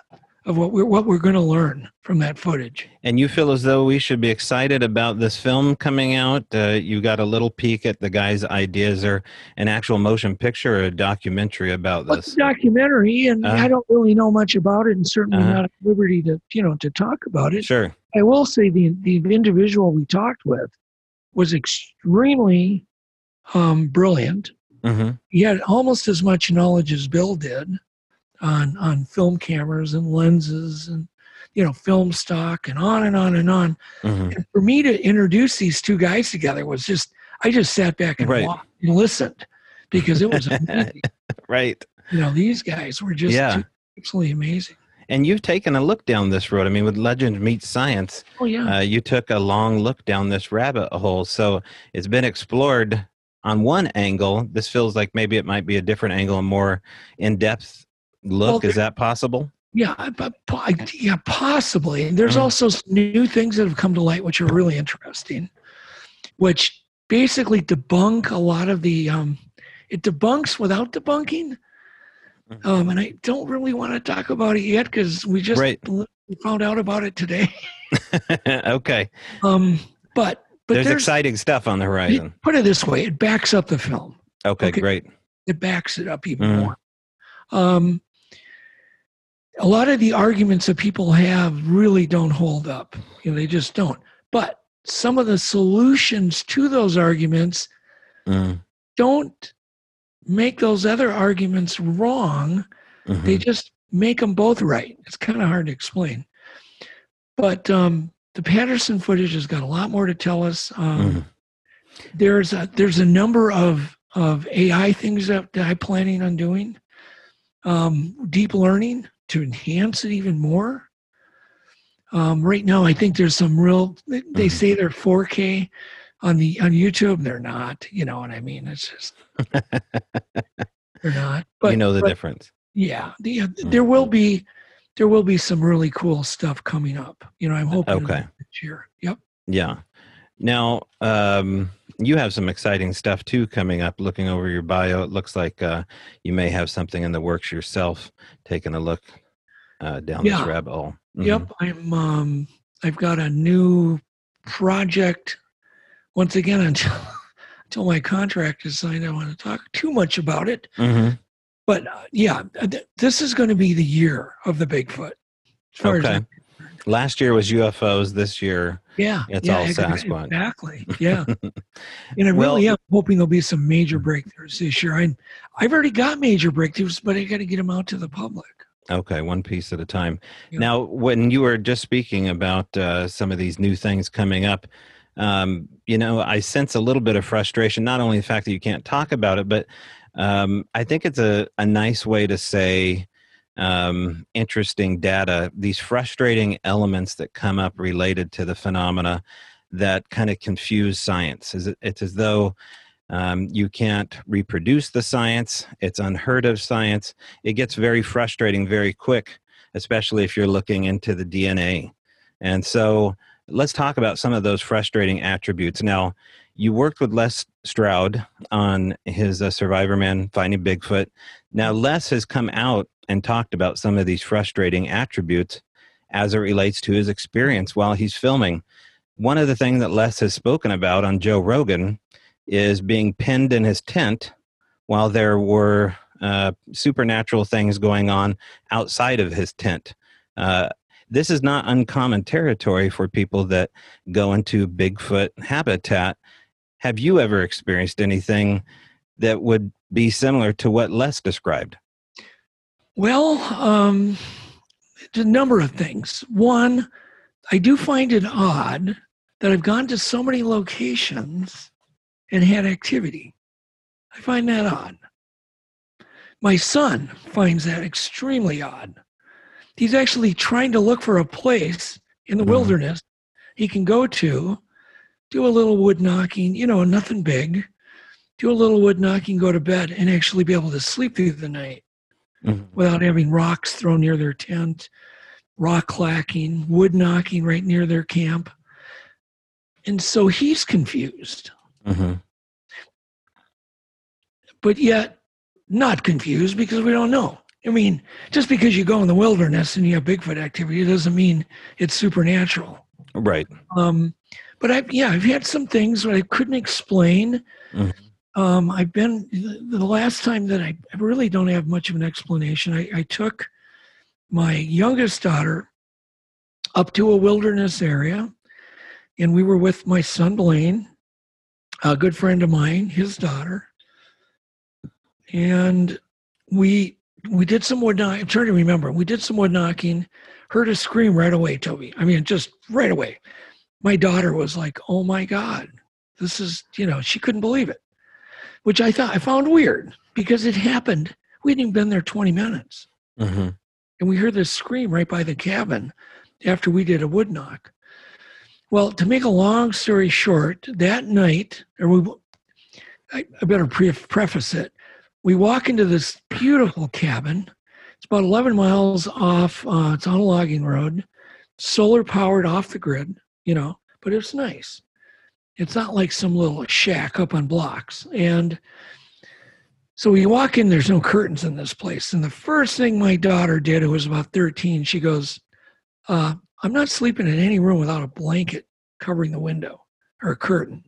of what we're what we're going to learn from that footage. And you feel as though we should be excited about this film coming out. Uh, you got a little peek at the guy's ideas, or an actual motion picture or a documentary about Well, it's this. a documentary, and Uh-huh. I don't really know much about it, and certainly Uh-huh. not at liberty to you know to talk about it. Sure. I will say the the individual we talked with was extremely um, brilliant. hmm He had almost as much knowledge as Bill did on on film cameras and lenses and you know film stock and on and on and on. hmm And for me to introduce these two guys together was just I just sat back and Right. watched and listened because it was amazing. Right. you know these guys were just Yeah. absolutely amazing. And you've taken a look down this road. I mean, with Legend Meets Science, Oh yeah. uh, you took a long look down this rabbit hole. So it's been explored on one angle. This feels like maybe it might be a different angle, a more in depth look. Well, Is that possible? Yeah, yeah, possibly. And There's Mhm. also new things that have come to light which are really interesting, which basically debunk a lot of the. Um, it debunks without debunking, Mhm. um, and I don't really want to talk about it yet because we just Right. found out about it today. okay. Um, but but there's, there's, exciting stuff on the horizon. put it this way: it backs up the film. Okay, Okay. great. it backs it up even Mhm. more. Um, a lot of the arguments that people have really don't hold up. You know, they just don't. But some of the solutions to those arguments Mm, don't make those other arguments wrong. mhm. They just make them both right. It's kind of hard to explain. But um, the Patterson footage has got a lot more to tell us. Um, Mhm. there's a, there's a number of of AI things that, that I'm planning on doing. Um, deep learning to enhance it even more. Um, right now, I think there's some real. They, they Mhm. say they're 4K on the on YouTube. They're not. You know what I mean? It's just they're not. But you know the but, difference. yeah, the, there will be there will be some really cool stuff coming up. You know, I'm hoping Okay. this year. Yep. Yeah. Now, um, you have some exciting stuff too coming up. Looking over your bio, it looks like uh, you may have something in the works yourself. Taking a look uh, down Yeah. this rabbit hole. Mhm. Yep, I'm. Um, I've got a new project. Once again, until until my contract is signed, I don't want to talk too much about it. Mm-hmm. But uh, yeah, th- this is going to be the year of the Bigfoot. As far Okay. I'm- Last year was UFOs. This year, yeah, It's yeah, all Sasquatch. Exactly. Yeah, and I Well- really am hoping there'll be some major breakthroughs this year. I, I've already got major breakthroughs, but I got to get them out to the public. okay, one piece at a time. Yeah. Now, when you were just speaking about uh, some of these new things coming up, um, you know, I sense a little bit of frustration. Not only the fact that you can't talk about it, but um, I think it's a, a nice way to say um, interesting data. These frustrating elements that come up related to the phenomena. that kind of confuse science. It's as though um, you can't reproduce the science, it's unheard of science. It gets very frustrating very quick, especially if you're looking into the DNA. And so let's talk about some of those frustrating attributes. Now, you worked with Les Stroud on his uh, Survivorman Finding Bigfoot. Now, Les has come out and talked about some of these frustrating attributes as it relates to his experience while he's filming. One of the things that Les has spoken about on Joe Rogan is being pinned in his tent while there were uh, supernatural things going on outside of his tent. Uh, this is not uncommon territory for people that go into Bigfoot habitat. Have you ever experienced anything that would be similar to what Les described? Well, um, a number of things. One, I do find it odd that I've gone to so many locations and had activity. I find that odd. My son finds that extremely odd. He's actually trying to look for a place in the mm-hmm. wilderness he can go to, do a little wood knocking, you know, nothing big, do a little wood knocking, go to bed, and actually be able to sleep through the night mm-hmm. without having rocks thrown near their tent, rock clacking, wood knocking right near their camp. And so he's confused. Mm-hmm. But yet, not confused because we don't know. I mean, just because you go in the wilderness and you have Bigfoot activity doesn't mean it's supernatural. Right. Um, but I, yeah, I've had some things that I couldn't explain. Mm-hmm. Um, I've been the last time that I, really don't have much of an explanation. I, I took my youngest daughter up to a wilderness area, and we were with my son Blaine, a good friend of mine, his daughter, and we we did some wood knocking. I'm trying to remember. We did some wood knocking. Heard a scream right away, Toby. I mean, just right away. My daughter was like, "Oh my god, this is," you know, she couldn't believe it, which I thought I found weird because it happened. We hadn't even been there 20 minutes, mm-hmm. and we heard this scream right by the cabin after we did a wood knock. Well, to make a long story short, that night, or we, I, I better pre- preface it we walk into this beautiful cabin. It's about 11 miles off. Uh, it's on a logging road, solar powered off the grid, you know, but it's nice. It's not like some little shack up on blocks. And so we walk in, there's no curtains in this place. And the first thing my daughter did, who was about 13, she goes, uh, I'm not sleeping in any room without a blanket covering the window or a curtain.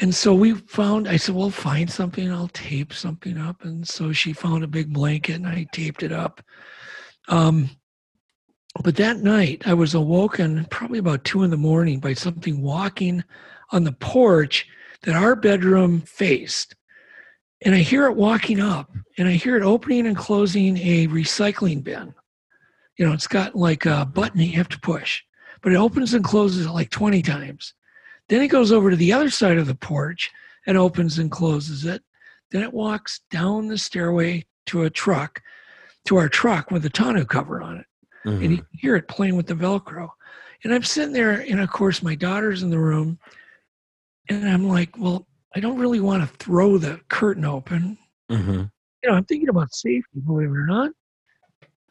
And so we found, I said, well, find something, I'll tape something up. And so she found a big blanket and I taped it up. Um, but that night I was awoken probably about two in the morning by something walking on the porch that our bedroom faced. And I hear it walking up and I hear it opening and closing a recycling bin. You know, it's got like a button you have to push, but it opens and closes it like 20 times. Then it goes over to the other side of the porch and opens and closes it. Then it walks down the stairway to a truck, to our truck with a tonneau cover on it. Mm-hmm. And you can hear it playing with the Velcro. And I'm sitting there, and of course, my daughter's in the room. And I'm like, well, I don't really want to throw the curtain open. Mm-hmm. You know, I'm thinking about safety, believe it or not.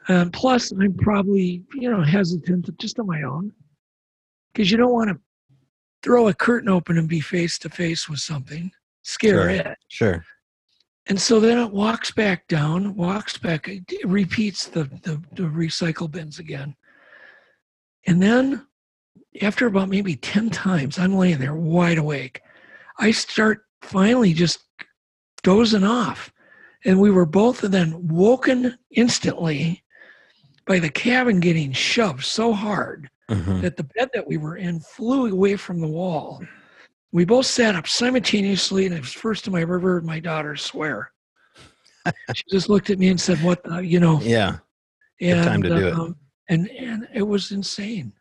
And plus, I'm probably, you know, hesitant just on my own because you don't want to throw a curtain open and be face to face with something, scare sure. it. Sure. And so then it walks back down, walks back, repeats the, the, the recycle bins again. And then after about maybe 10 times, I'm laying there wide awake. I start finally just dozing off. And we were both then woken instantly by the cabin getting shoved so hard mm-hmm. that the bed that we were in flew away from the wall. We both sat up simultaneously, and it was the first time I ever heard my daughter swear. she just looked at me and said, "What, the, you know?" Yeah. And, time to do um, it. And and it was insane.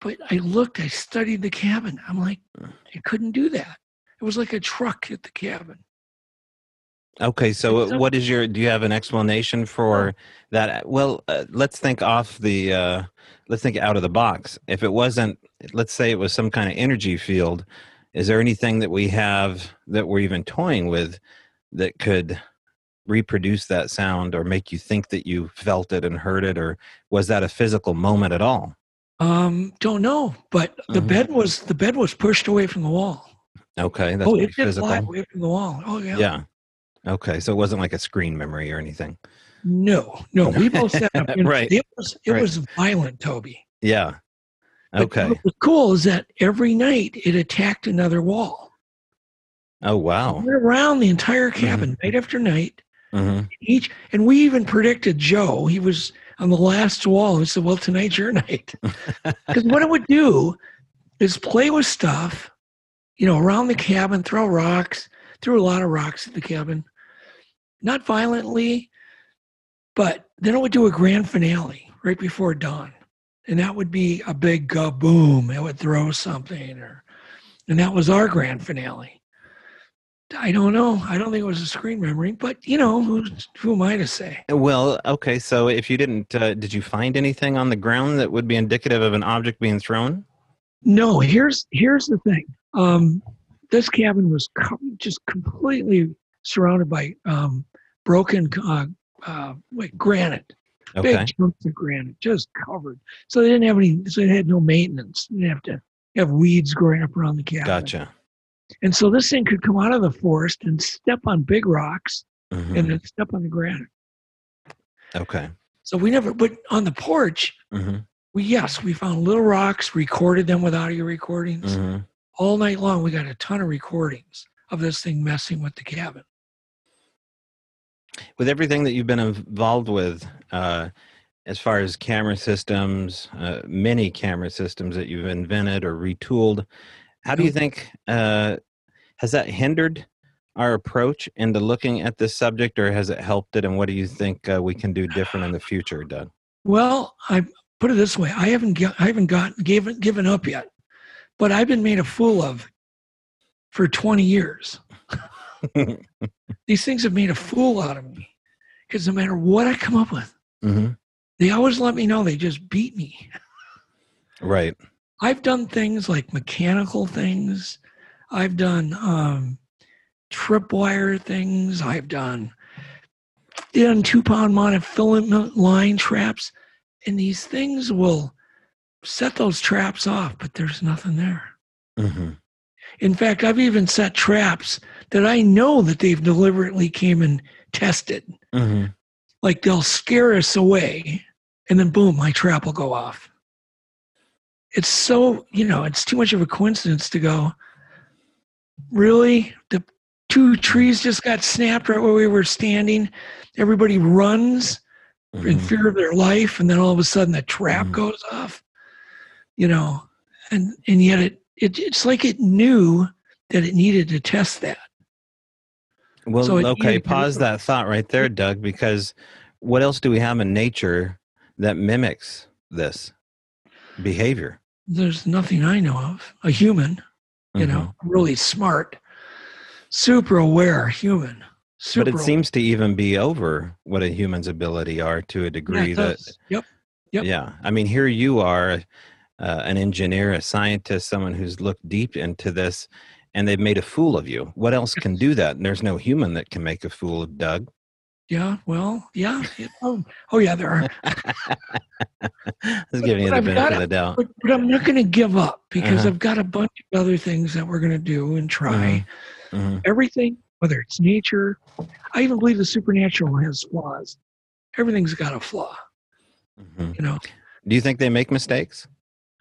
But I looked, I studied the cabin. I'm like, I couldn't do that. It was like a truck hit the cabin. Okay, so so- what is your? Do you have an explanation for that? Well, uh, let's think off the. Uh, let's think out of the box. If it wasn't, let's say it was some kind of energy field, is there anything that we have that we're even toying with that could reproduce that sound or make you think that you felt it and heard it, or was that a physical moment at all? Um, don't know, but the Mhm. bed was the bed was pushed away from the wall. Okay, that's oh, it did physical. fly away from the wall. Oh yeah. Yeah. Okay, so it wasn't like a screen memory or anything. No, no. We both sat up. Right. It was it Right. was violent, Toby. Yeah. Okay. What was cool is that every night it attacked another wall. Oh wow. Went around the entire cabin Mm-hmm. night after night. hmm Each and we even predicted Joe. He was on the last wall. He said, "Well, tonight's your night." Because what it would do is play with stuff, you know, around the cabin, throw rocks, threw a lot of rocks at the cabin, not violently, but then it would do a grand finale right before dawn. And that would be a big boom. It would throw something, or, and that was our grand finale. I don't know. I don't think it was a screen memory, but you know, who, who am I to say? Well, okay. So if you didn't, uh, did you find anything on the ground that would be indicative of an object being thrown? No, here's here's the thing. Um, this cabin was just completely surrounded by um, broken uh, uh, like granite, Okay. big chunks of granite, just covered. So they didn't have any. So they had no maintenance. They didn't have to have weeds growing up around the cabin. Gotcha. And so this thing could come out of the forest and step on big rocks Mhm. and then step on the granite. Okay. So we never. But on the porch, hmm we yes, we found little rocks, recorded them with audio recordings. hmm all night long we got a ton of recordings of this thing messing with the cabin With everything that you've been involved with, uh, as far as camera systems, uh, many camera systems that you've invented or retooled, how do you think uh, has that hindered our approach into looking at this subject, or has it helped it? And what do you think uh, we can do different in the future, Doug? well i put it this way i haven't i haven't got given given up yet but i've been made a fool of for 20 years these things have made a fool out of me because no matter what i come up with hmm they always let me know they just beat me Right. I've done things like mechanical things. I've done um, tripwire things. I've done done two pound monofilament line traps, and these things will set those traps off, but there's nothing there. hmm In fact, I've even set traps that I know that they've deliberately came and tested. hmm Like they'll scare us away, and then boom, my trap will go off. It's so, you know, it's too much of a coincidence to go, really? The two trees just got snapped right where we were standing. Everybody runs in Mhm. fear of their life, and then all of a sudden the trap Mhm. goes off. You know, and and yet it, it it's like it knew that it needed to test that. Well, So okay, to pause that thought right there, Doug, because what else do we have in nature that mimics this behavior? There's nothing I know of. A human, you Mhm. know, really smart, super aware human. Super But it seems to even be over what a human's ability are to a degree it that. Yep. Yep. yeah. I mean, here you are, uh, an engineer, a scientist, someone who's looked deep into this, and they've made a fool of you. What else can do that? And there's no human that can make a fool of Doug. Yeah. Well, yeah. Oh, oh yeah, there are. Just giving you but the I've benefit of the doubt. But, but I'm not going to give up because Uh-huh. I've got a bunch of other things that we're going to do and try. Mhm. Everything, whether it's nature, I even believe the supernatural has flaws. Everything's got a flaw, Mhm. you know. Do you think they make mistakes?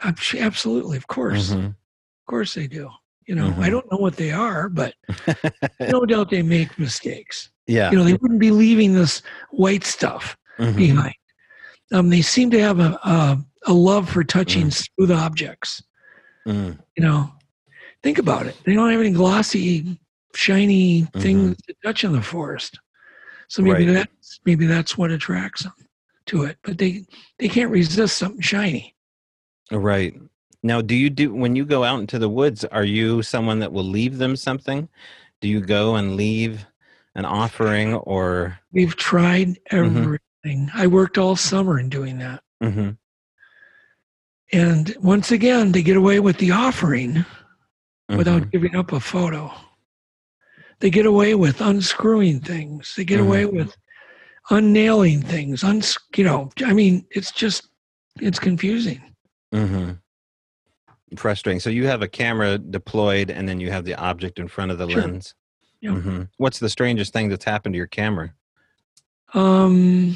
Absolutely, of course, Mhm. of course they do. You know, Mhm. I don't know what they are, but no doubt they make mistakes. yeah. You know, they wouldn't be leaving this white stuff Mhm. behind. Um, they seem to have a, a, a love for touching smooth objects. Mm. You know, think about it. They don't have any glossy, shiny things to touch in the forest. So maybe Right. that's maybe that's what attracts them to it. But they they can't resist something shiny. Right. Now, do you do when you go out into the woods? Are you someone that will leave them something? Do you go and leave an offering or We've tried Mm-hmm. everything. I worked all summer in doing that. hmm And once again, they get away with the offering mm-hmm. without giving up a photo. They get away with unscrewing things. They get away with unnailing things. Uns, you know, I mean, it's just, it's confusing. Hmm Frustrating. So you have a camera deployed, and then you have the object in front of the Sure. lens. Yeah. hmm What's the strangest thing that's happened to your camera? Um,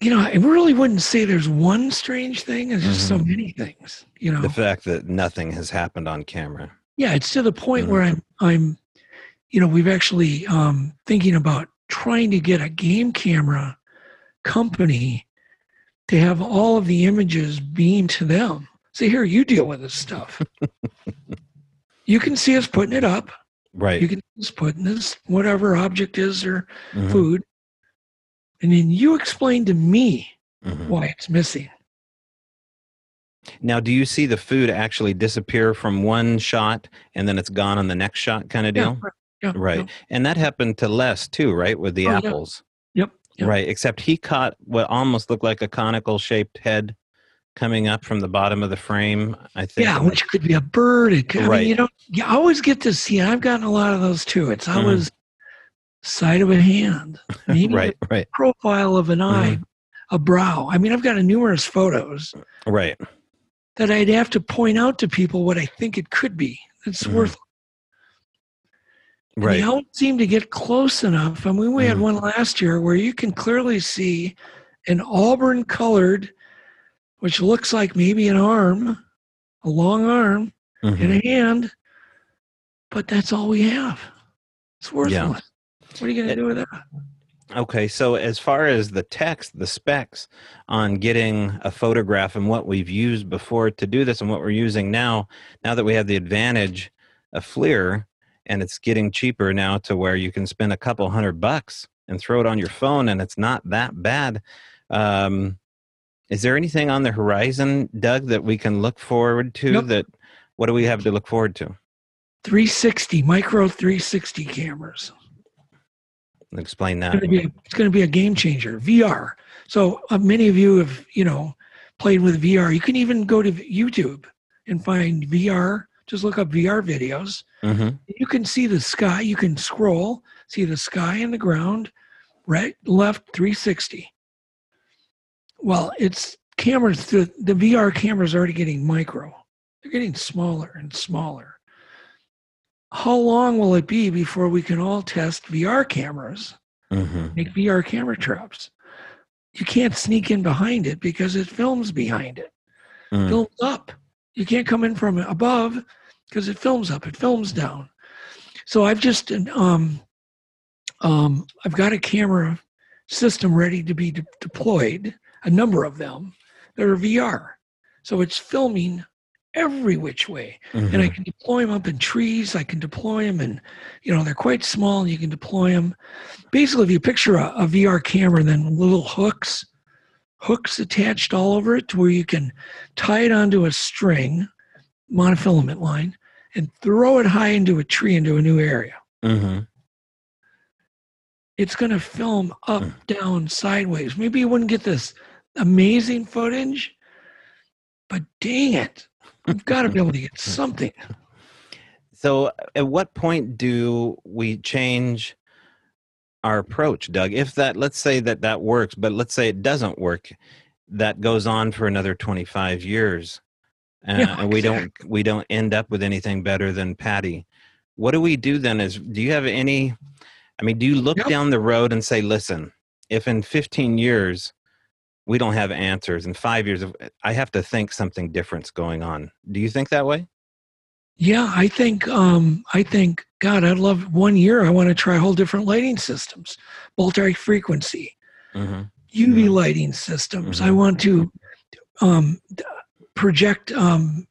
you know, I really wouldn't say there's one strange thing. There's just so Mhm. many things. You know, The fact that nothing has happened on camera. yeah, it's to the point Mhm. where I'm, I'm, you know, we've actually um, thinking about trying to get a game camera company to have all of the images beamed to them. Say, here, you deal with this stuff. you can see us putting it up. Right. You can see us putting this whatever object is or Mhm, food, and then you explain to me mhm. why it's missing. Now, do you see the food actually disappear from one shot and then it's gone on the next shot kind of deal? right. Yeah, Right. yeah. And that happened to Les too, right? With the Oh, yeah. apples. Yep. Right. Except he caught what almost looked like a conical shaped head coming up from the bottom of the frame, I think. Yeah, which could be a bird. It could, I Right. mean, you don't. You always get to see. I've gotten a lot of those too. It's Mhm. always side of a hand, maybe right, the right, profile of an eye, a brow. I mean, I've got numerous photos right. that I'd have to point out to people what I think it could be. It's Mhm. worth. And Right. They always seem to get close enough. I mean, we had Mhm. one last year where you can clearly see an auburn colored, which looks like maybe an arm, a long arm, Mhm. and a hand, but that's all we have. It's worthless. What are you going to do with that? Okay, so as far as the text, the specs on getting a photograph and what we've used before to do this and what we're using now, now that we have the advantage of FLIR and it's getting cheaper now to where you can spend a couple hundred bucks and throw it on your phone and it's not that bad. Um, is there anything on the horizon, Doug, that we can look forward to? Nope. That what do we have to look forward to? 360 micro 360 cameras. Explain that. going to be it's going to be a game changer. VR. So uh, many of you have you know played with VR. You can even go to YouTube and find VR. Just look up VR videos. Hmm You can see the sky. You can scroll, see the sky and the ground, right, left, 360. Well, it's cameras. The, the VR cameras are already getting micro. They're getting smaller and smaller. How long will it be before we can all test VR cameras, hmm make VR camera traps? You can't sneak in behind it because it films behind it Mm. films up. You can't come in from above because it films up. It films down. So I've just um, um, I've got a camera system ready to be de- deployed. A number of them that are VR. So it's filming every which way, and I Mhm. can deploy them up in trees. I can deploy them, and you know they're quite small. And you can deploy them. Basically, if you picture a, a VR camera, then little hooks, hooks attached all over it, to where you can tie it onto a string, monofilament line, and throw it high into a tree into a new area. Mhm. It's going to film up, Hmm. down, sideways. Maybe you wouldn't get this amazing footage, but dang it, we've got to be able to get something. So, at what point do we change our approach, Doug? If that, let's say that that works, but let's say it doesn't work, that goes on for another 25 years, uh, Yeah, and we don't we don't end up with anything better than Patty. What do we do then? Is do you have any? I mean, do you look Yep. down the road and say, "Listen, if in 15 years we don't have answers, in five years, I have to think something different's going on." Do you think that way? Yeah, I think um, I think God, I'd love one year. I want to try whole different lighting systems, multi-frequency, Mm-hmm. UV Mhm. lighting systems. I Mhm. want to um, project um,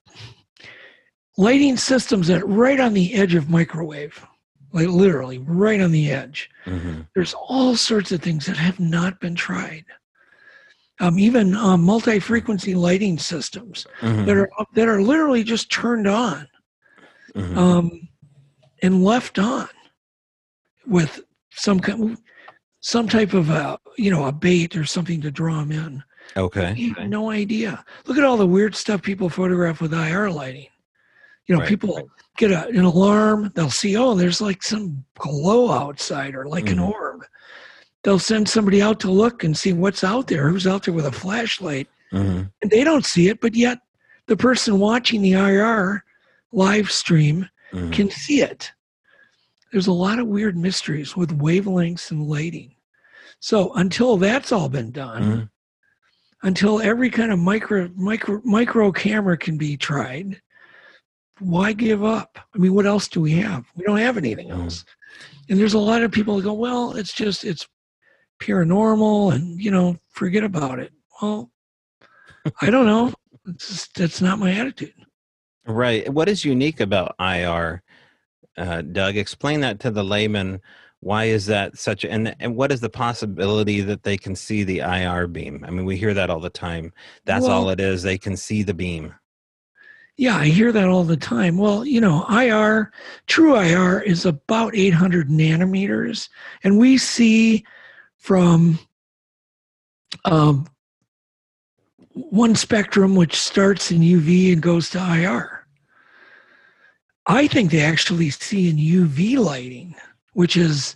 lighting systems that right on the edge of microwave, like literally right on the edge. Mm-hmm. There's all sorts of things that have not been tried. Um, even um, multi-frequency lighting systems Mm-hmm. that are that are literally just turned on. Mhm. Um, and left on with some kind some type of a you know a bait or something to draw them in. Okay. You have no idea. Look at all the weird stuff people photograph with IR lighting. You know, Right. people get a, an alarm. They'll see, oh, there's like some glow outside or like an Mhm. orb. They'll send somebody out to look and see what's out there, who's out there with a flashlight. hmm And they don't see it, but yet the person watching the IR live stream hmm can see it. There's a lot of weird mysteries with wavelengths and lighting. So until that's all been done, Mhm. Until every kind of micro micro micro camera can be tried, why give up? I mean, what else do we have? We don't have anything Mm. else. And there's a lot of people that go, well, it's just it's paranormal, and you know, forget about it. Well, I don't know. It's just, that's not my attitude. Right. What is unique about IR, uh, Doug? Explain that to the layman. Why is that such? And and what is the possibility that they can see the IR beam? I mean, we hear that all the time. That's all it is. They can see the beam. Yeah, I hear that all the time. Well, you know, IR, true IR is about 800 nanometers, and we see from um, one spectrum which starts in UV and goes to IR. I think they actually see in UV lighting, which is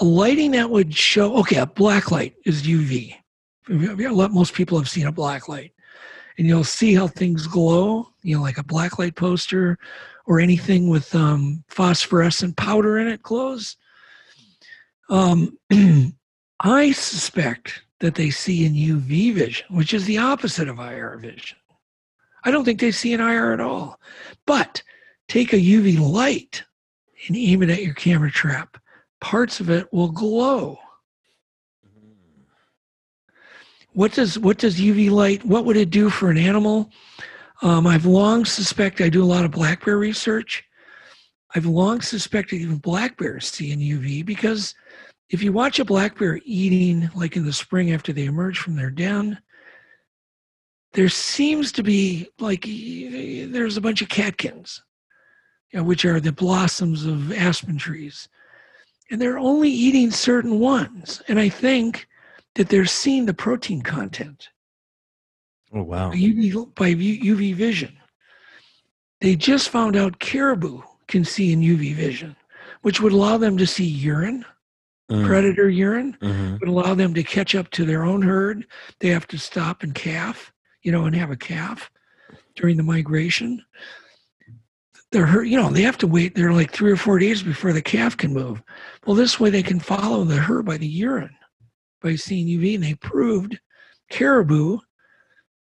a lighting that would show, okay, a black light is UV. Most people have seen a black light and you'll see how things glow, you know, like a black light poster or anything with um, phosphorescent powder in it glows. Um, I suspect that they see in UV vision, which is the opposite of IR vision. I don't think they see in IR at all. But take a UV light and aim it at your camera trap. Parts of it will glow. what does what does UV light? What would it do for an animal? Um, I've long suspected. I do a lot of black bear research. I've long suspected even black bears see in UV because if you watch a black bear eating, like in the spring after they emerge from their den, there seems to be like there's a bunch of catkins, which are the blossoms of aspen trees, and they're only eating certain ones. And I think that they're seeing the protein content Oh wow. by UV, by UV vision. They just found out caribou can see in UV vision, which would allow them to see urine, Mm, predator urine, mhm. would allow them to catch up to their own herd. They have to stop and calf, you know, and have a calf during the migration. They're herd, you know, they have to wait. They're like three or four days before the calf can move. Well, this way they can follow the herd by the urine, by seeing UV, and they proved caribou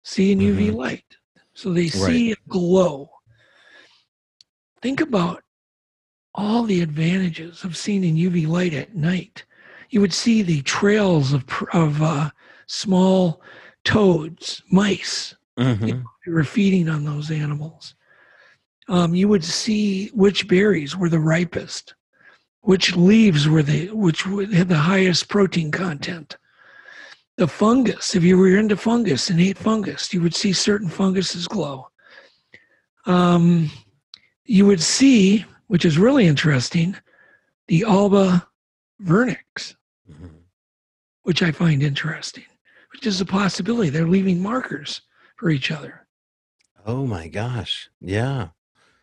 see in UV Mhm. light. So they see a glow. Think about all the advantages of seeing in UV light at night. You would see the trails of, of uh, small toads, mice, Mhm. who were feeding on those animals. Um, you would see which berries were the ripest, which leaves were the which had the highest protein content. The fungus, if you were into fungus and ate fungus, you would see certain funguses glow. Um, you would see, which is really interesting, the Alba vernix, Mhm. which I find interesting, which is a possibility. They're leaving markers for each other. Oh my gosh. Yeah.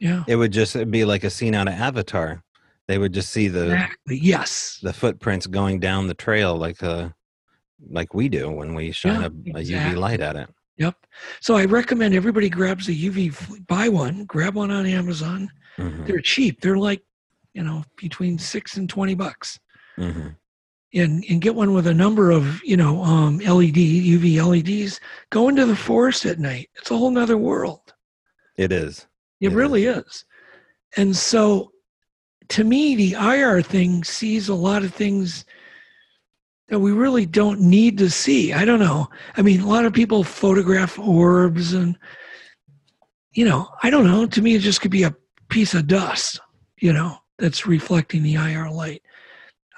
Yeah. It would just be like a scene out of Avatar. They would just see the Exactly. Yes. the footprints going down the trail like uh like we do when we shine Yeah, a, a UV light at it. Yep. So I recommend everybody grabs a UV, buy one, grab one on Amazon. Mhm. They're cheap. They're like, you know, between six and 20 bucks. Mhm. And, and get one with a number of, you know, um, LED, UV LEDs. Go into the forest at night. It's a whole nother world. It is. It It really is. And so to me, the IR thing sees a lot of things that we really don't need to see. I don't know. I mean, a lot of people photograph orbs and, you know, I don't know. To me, it just could be a piece of dust, you know, that's reflecting the IR light.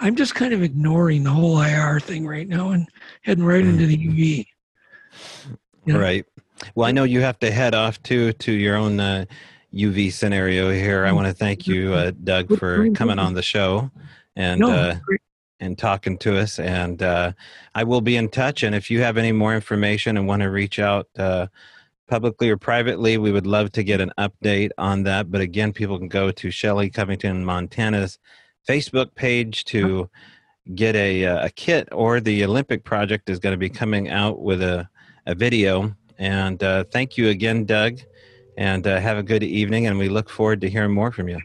I'm just kind of ignoring the whole IR thing right now and heading right into the UV. Yeah. Right. Well, I know you have to head off to to your own uh, UV scenario here. I want to thank you, uh, Doug, for coming on the show and uh, and talking to us. And uh, I will be in touch. And if you have any more information and want to reach out uh, publicly or privately, we would love to get an update on that. But again, people can go to Shelley Covington, Montana's Facebook page to get a, uh, a kit, or the Olympic Project is going to be coming out with a, a video. And uh, thank you again, Doug. And uh, have a good evening. And we look forward to hearing more from you.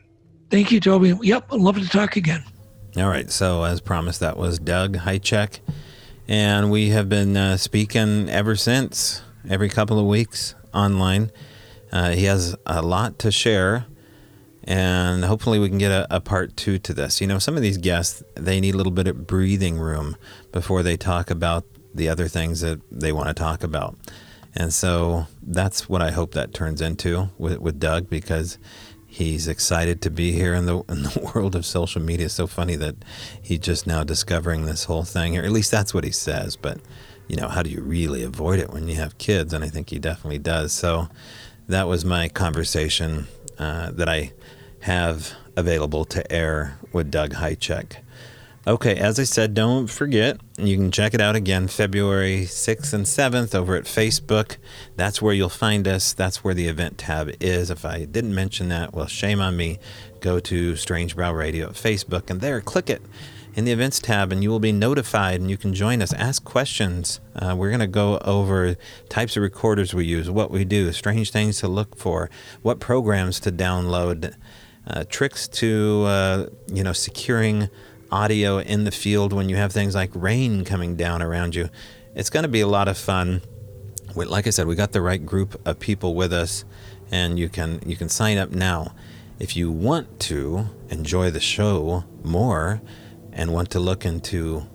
Thank you, Toby. Yep, I'd love to talk again. All right. So, as promised, that was Doug Hychek. And we have been uh, speaking ever since, every couple of weeks online. Uh, he has a lot to share. And hopefully, we can get a, a part two to this. You know, some of these guests, they need a little bit of breathing room before they talk about the other things that they want to talk about. And so that's what I hope that turns into with, with Doug because he's excited to be here in the in the world of social media. It's so funny that he's just now discovering this whole thing, or at least that's what he says. But you know, how do you really avoid it when you have kids? And I think he definitely does. So that was my conversation uh, that I have available to air with Doug Hychek. Okay, as I said, don't forget, you can check it out again February 6th and 7th over at Facebook. That's where you'll find us. That's where the event tab is. If I didn't mention that, well, shame on me. Go to Strange Brow Radio at Facebook and there, click it in the events tab, and you will be notified and you can join us. Ask questions. Uh, we're going to go over types of recorders we use, what we do, strange things to look for, what programs to download, uh, tricks to, uh, you know, securing audio in the field when you have things like rain coming down around you. It's going to be a lot of fun. Like I said, we got the right group of people with us, and you can you can sign up now. If you want to enjoy the show more and want to look into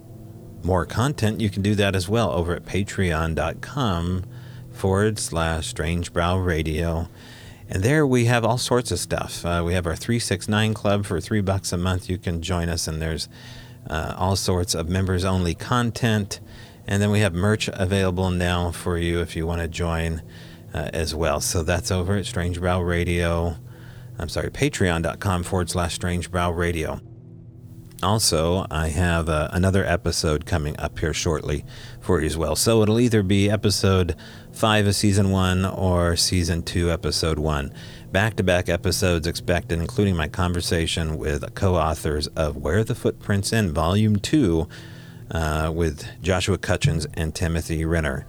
more content, you can do that as well over at patreon.com forward slash strange brow radio. And there we have all sorts of stuff. Uh, we have our 369 club for three bucks a month. You can join us, and there's uh, all sorts of members only content. And then we have merch available now for you if you want to join uh, as well. So that's over at Strange Brow Radio. I'm sorry, patreon.com forward slash Strange Brow Radio. Also, I have uh, another episode coming up here shortly for you as well. So it'll either be episode five of season one or season two, episode one. Back to back episodes expected, including my conversation with co authors of Where the Footprints End, Volume 2, uh, with Joshua Cutchins and Timothy Renner.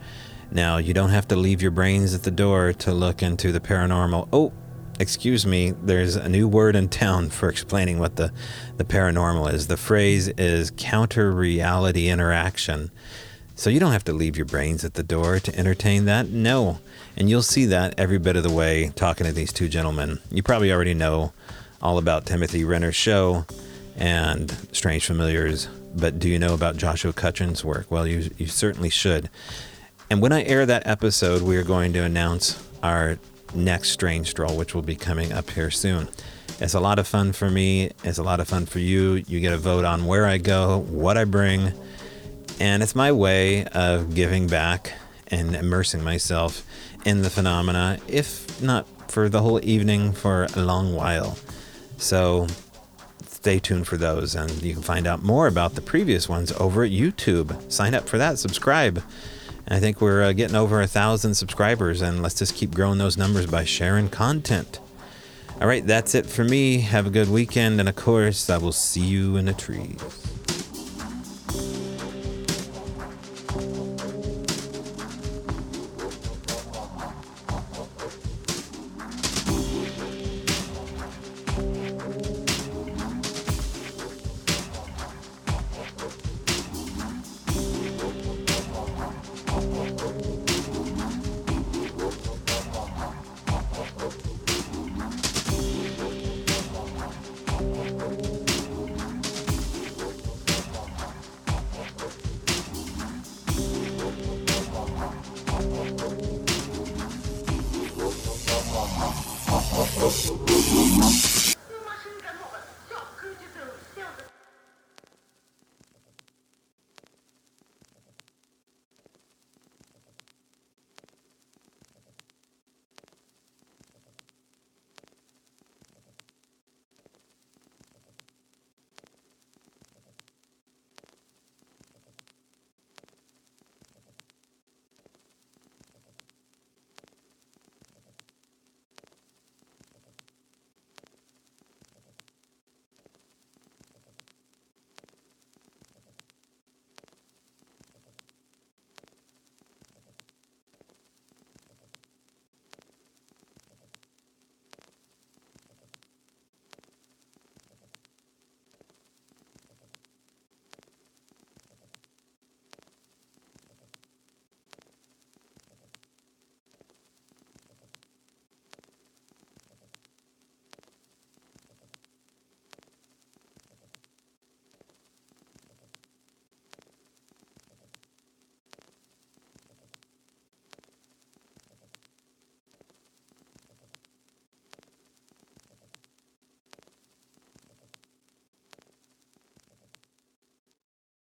Now, you don't have to leave your brains at the door to look into the paranormal. Oh, excuse me, there's a new word in town for explaining what the, the paranormal is. The phrase is counter reality interaction. So you don't have to leave your brains at the door to entertain that. No. And you'll see that every bit of the way talking to these two gentlemen. You probably already know all about Timothy Renner's show and Strange Familiars, but do you know about Joshua Cutchin's work? Well, you, you certainly should. And when I air that episode, we are going to announce our next Strange Stroll, which will be coming up here soon. It's a lot of fun for me. It's a lot of fun for you. You get a vote on where I go, what I bring, and it's my way of giving back and immersing myself in the phenomena, if not for the whole evening, for a long while. So stay tuned for those, and you can find out more about the previous ones over at YouTube. Sign up for that, subscribe. I think we're uh, getting over a thousand subscribers, and let's just keep growing those numbers by sharing content. All right, that's it for me. Have a good weekend, and of course, I will see you in the trees.